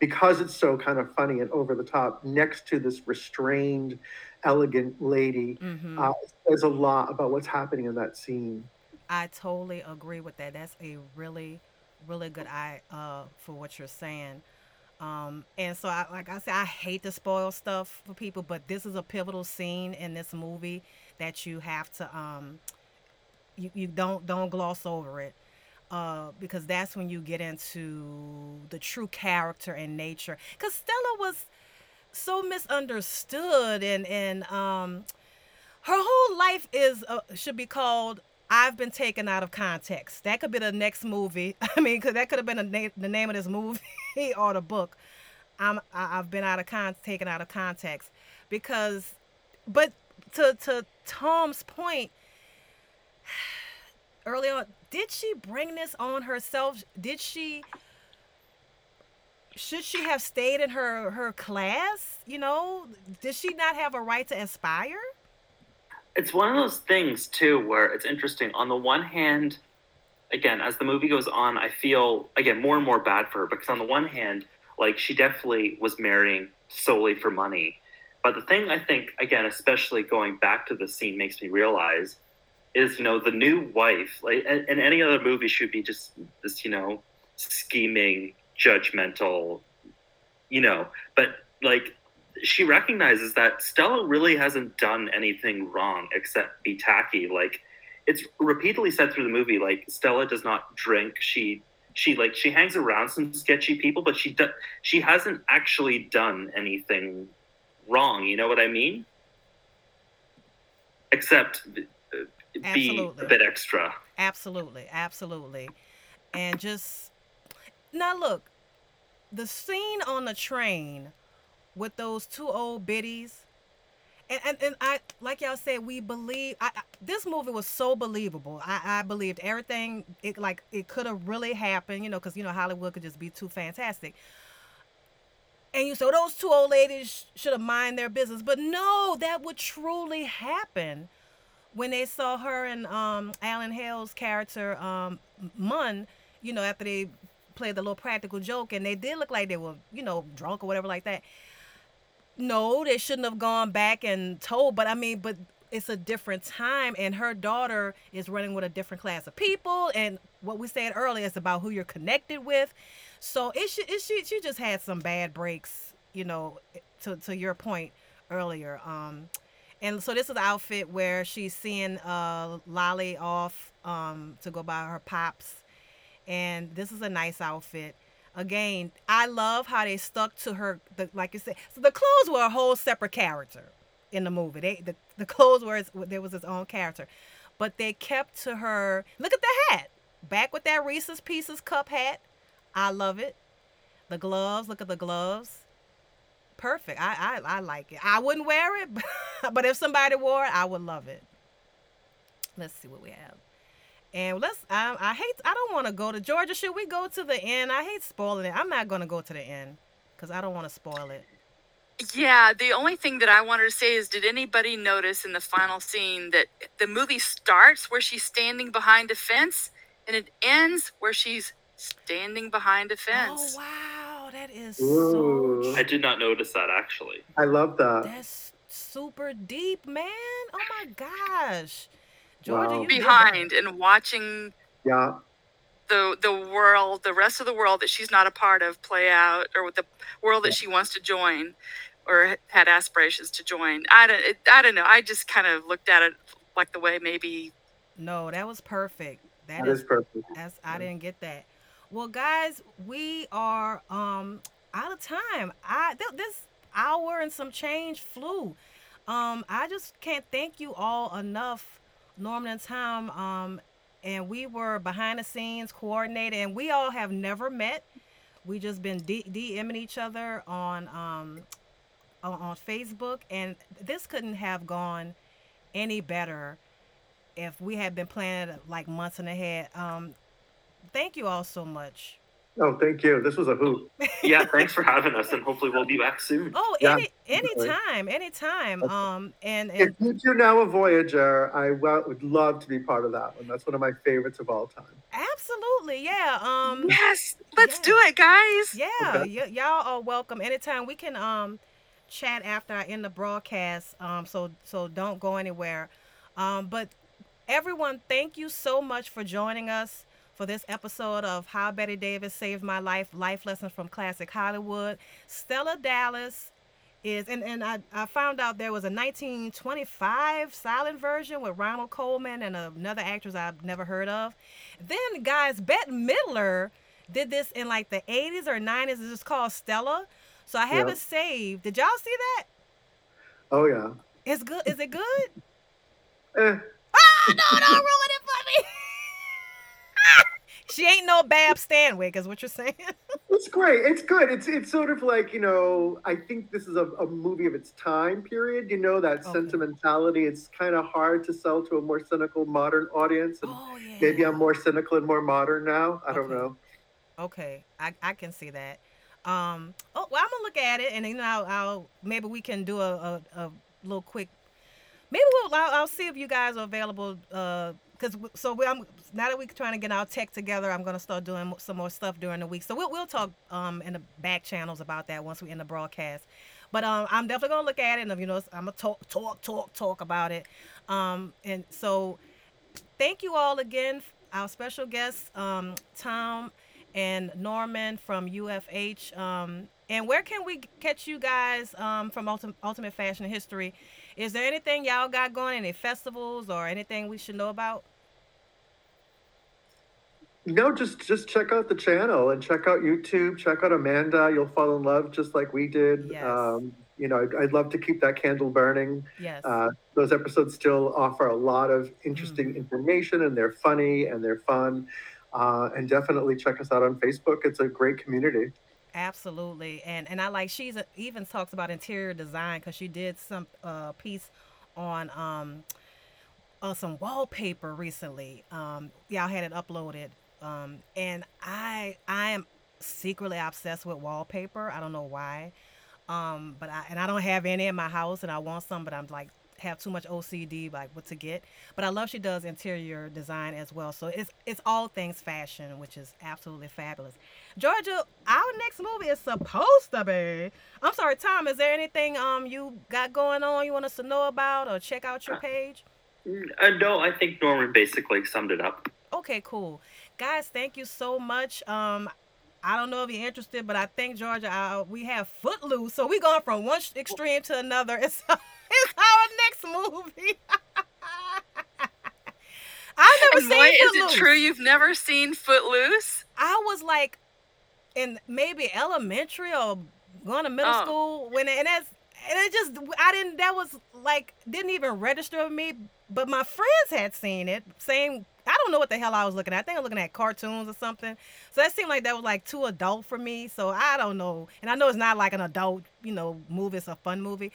Speaker 3: because it's so kind of funny and over the top next to this restrained elegant lady
Speaker 1: hmm
Speaker 3: uh, says a lot about what's happening in that scene.
Speaker 1: I totally agree with that. That's a really, really good eye uh, for what you're saying. Um, and so, I, like I said, I hate to spoil stuff for people, but this is a pivotal scene in this movie that you have to um, you, you don't don't gloss over it uh, because that's when you get into the true character and nature. Because Stella was so misunderstood and and um, her whole life is uh, should be called I've been taken out of context. That could be the next movie. <laughs> I mean, cause that could have been a na- the name of this movie <laughs> or the book. I'm I- I've been out of con taken out of context because, but to to Tom's point <sighs> early on, did she bring this on herself? Did she? Should she have stayed in her her class? You know, did she not have a right to aspire?
Speaker 4: It's one of those things too where it's interesting. On the one hand again as the movie goes on i feel again more and more bad for her because on the one hand like she definitely was marrying solely for money. But the thing i think again especially going back to the scene makes me realize is you know the new wife like in, any other movie should be just this you know scheming judgmental you know. But like she recognizes that Stella really hasn't done anything wrong except be tacky. Like it's repeatedly said through the movie, like Stella does not drink. She she like she hangs around some sketchy people, but she do, she hasn't actually done anything wrong. You know what I mean? Except uh, be a bit extra.
Speaker 1: Absolutely, absolutely. And just now look, the scene on the train with those two old biddies. And, and, and I like y'all said we believe I, I, this movie was so believable. I, I believed everything it like it could have really happened, you know, because you know Hollywood could just be too fantastic. And you so those two old ladies should have mind their business, but no, that would truly happen when they saw her and um, Alan Hale's character um, Munn, you know, after they played the little practical joke, and they did look like they were, you know, drunk or whatever like that. No, they shouldn't have gone back and told. But I mean, but it's a different time and her daughter is running with a different class of people and what we said earlier is about who you're connected with so it should it she she just had some bad breaks you know to to your point earlier um and so this is the outfit where she's seeing uh lolly off um to go buy her pops and this is a nice outfit again i love how they stuck to her the, like you said so the clothes were a whole separate character in the movie. They the, the clothes were there was his own character but they kept to her look at the hat. Back with that reese's pieces cup hat. I love it. The gloves look at the gloves. Perfect. I i, I like it. I wouldn't wear it <laughs> but if somebody wore it i would love it. Let's see what we have and let's I, I hate I don't want to go to Georgia. Should we go to the end? I hate spoiling it. I'm not gonna go to the end because I don't want to spoil it.
Speaker 2: Yeah, the only thing that I wanted to say is did anybody notice in the final scene that the movie starts where she's standing behind a fence and it ends where she's standing behind a fence?
Speaker 1: Oh wow, that is
Speaker 3: Ooh.
Speaker 1: so
Speaker 4: I did not notice that actually.
Speaker 3: I love that.
Speaker 1: that's super deep, man. Oh my gosh, Georgia,
Speaker 3: Wow.
Speaker 1: you did that.
Speaker 2: Behind and watching
Speaker 3: Yeah.
Speaker 2: the the world, the rest of the world that she's not a part of play out, or with the world that she wants to join, or had aspirations to join. I don't, it, I don't know. I just kind of looked at it like the way maybe
Speaker 1: No, that was perfect.
Speaker 3: That is perfect.
Speaker 1: That's I didn't get that. Well, guys, we are um out of time. I th- this hour and some change flew. Um, I just can't thank you all enough, Norman and Tom. Um, and we were behind the scenes coordinated, and we all have never met. We just been D- DMing each other on um on, on Facebook, and this couldn't have gone any better if we had been planning like months in ahead. Um, thank you all so much.
Speaker 3: Oh, thank you. This was a hoot. <laughs>
Speaker 4: Yeah, thanks for having us, and hopefully we'll be back soon.
Speaker 1: Oh,
Speaker 3: Yeah,
Speaker 1: any
Speaker 3: definitely.
Speaker 1: anytime, anytime. Um, and
Speaker 3: If you do now a Voyager, I would love to be part of that one. That's one of my favorites of all time.
Speaker 1: absolutely, yeah. Um,
Speaker 2: yes, let's
Speaker 1: yeah.
Speaker 2: do it, guys.
Speaker 1: yeah,
Speaker 3: Okay.
Speaker 1: y- y'all are welcome anytime. We can um chat after I end the broadcast. Um, so so don't go anywhere. Um, but everyone, thank you so much for joining us for this episode of How Bette Davis Saved My Life: Life Lessons from Classic Hollywood. Stella Dallas is, and and I I found out there was a 1925 silent version with Ronald Colman and another actress I've never heard of. Then guys, Bette Midler did this in like the 80s or 90s. It's called Stella. So I have it saved. Did y'all see that?
Speaker 3: Oh yeah.
Speaker 1: It's good. Is it good?
Speaker 3: Eh,
Speaker 1: Ah, no, don't ruin it for me. <laughs> <laughs> she ain't no Bab Stanwyck, is what you're saying. <laughs>
Speaker 3: it's great. It's good. It's it's sort of like you know. I think this is a, a movie of its time period. You know that
Speaker 1: Okay.
Speaker 3: sentimentality. It's kind of hard to sell to a more cynical modern audience. And
Speaker 1: Oh yeah.
Speaker 3: maybe I'm more cynical and more modern now. I don't know.
Speaker 1: Okay, I, I can see that. Um, oh well, I'm gonna look at it, and then I'll, I'll maybe we can do a, a, a little quick. Maybe we'll I'll, I'll see if you guys are available. Uh, cause so we, I'm now that we're trying to get our tech together, I'm gonna start doing some more stuff during the week. So we'll we'll talk um in the back channels about that once we end the broadcast. But um, I'm definitely gonna look at it, and you know, I'm gonna talk, talk, talk, talk about it. Um, and so thank you all again, our special guests, um, Tom and Norman from UFH. Um, and where can we catch you guys um, from Ultimate, Ultimate Fashion History? Is there anything y'all got going? Any festivals or anything we should know about?
Speaker 3: No, just just check out the channel and check out YouTube. Check out Amanda. You'll fall in love just like we did.
Speaker 1: Yes.
Speaker 3: Um, you know, I'd, I'd love to keep that candle burning.
Speaker 1: Yes.
Speaker 3: Uh, those episodes still offer a lot of
Speaker 1: Mm.
Speaker 3: interesting information, and they're funny and they're fun. Uh, and definitely check us out on Facebook. It's a great community.
Speaker 1: Absolutely, and and I like she's a, even talks about interior design because she did some uh, piece on um on some wallpaper recently. Um, y'all had it uploaded, um, and I I am secretly obsessed with wallpaper. I don't know why, um, but I and I don't have any in my house, and I want some, but I'm like have too much OCD like what to get. But I love she does interior design as well. So it's it's all things fashion, which is absolutely fabulous. Georgia, our next movie is supposed to be. I'm sorry, Tom. Is there anything um you got going on you want us to know about or check out your page?
Speaker 4: Uh, no, I think Norman basically summed it up.
Speaker 1: Okay, cool. Guys, thank you so much. Um, I don't know if you're interested, but I think Georgia, uh, we have Footloose, so we're going from one extreme to another. <laughs> It's, it's our next movie. <laughs> I've never
Speaker 2: And
Speaker 1: seen
Speaker 2: boy, is it true you've never seen Footloose?
Speaker 1: I was like in maybe elementary or going to middle
Speaker 2: Oh.
Speaker 1: school when it, and that's and it just I didn't that was like didn't even register with me. But my friends had seen it. Saying I don't know what the hell I was looking at. I think I'm looking at cartoons or something. So that seemed like that was like too adult for me. So I don't know. And I know it's not like an adult, you know, movie. It's a fun movie.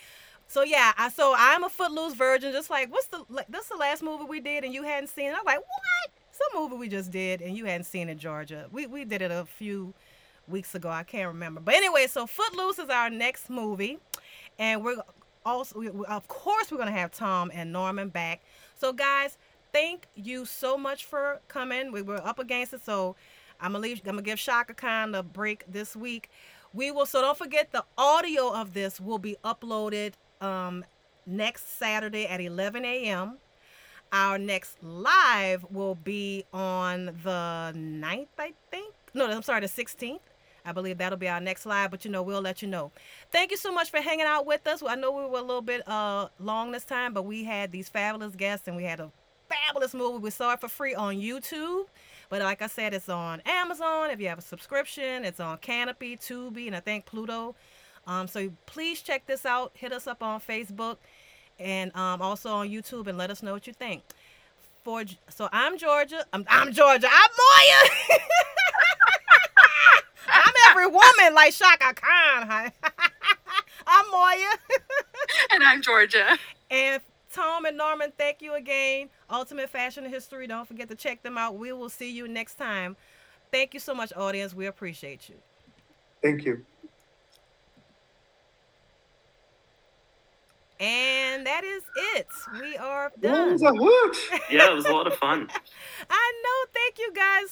Speaker 1: So yeah, I so I'm a footloose virgin. Just like what's the like, this the last movie we did and you hadn't seen it. I'm like what? Some movie we just did and you hadn't seen it, Georgia. We we did it a few weeks ago. I can't remember. But anyway, so Footloose is our next movie, and we're also we- of course we're gonna have Tom and Norman back. So guys, thank you so much for coming. We were up against it, so I'm gonna leave. I'm gonna give Chaka Khan a break this week. We will. So don't forget the audio of this will be uploaded um, next Saturday at 11 a.m. Our next live will be on the 9th, I think. No, I'm sorry, the 16th. I believe that'll be our next live, but you know, we'll let you know. Thank you so much for hanging out with us. I know we were a little bit uh long this time, but we had these fabulous guests and we had a fabulous movie. We saw it for free on YouTube. But like I said, it's on Amazon. If you have a subscription, it's on Kanopy, Tubi, and I think Pluto. Um, so please check this out. Hit us up on Facebook and um, also on YouTube and let us know what you think. For so I'm Georgia. I'm, I'm Georgia. I'm Moya. <laughs> I'm every woman like Chaka Khan. <laughs> I'm Moya. <laughs>
Speaker 2: And I'm Georgia.
Speaker 1: And Tom and Norman, thank you again. Ultimate Fashion History. Don't forget to check them out. We will see you next time. Thank you so much, audience. We appreciate you.
Speaker 3: Thank you.
Speaker 1: And that is it. We are
Speaker 3: That
Speaker 1: done.
Speaker 3: was a hoot.
Speaker 4: Yeah, it was a lot of fun. <laughs>
Speaker 1: I know. Thank you guys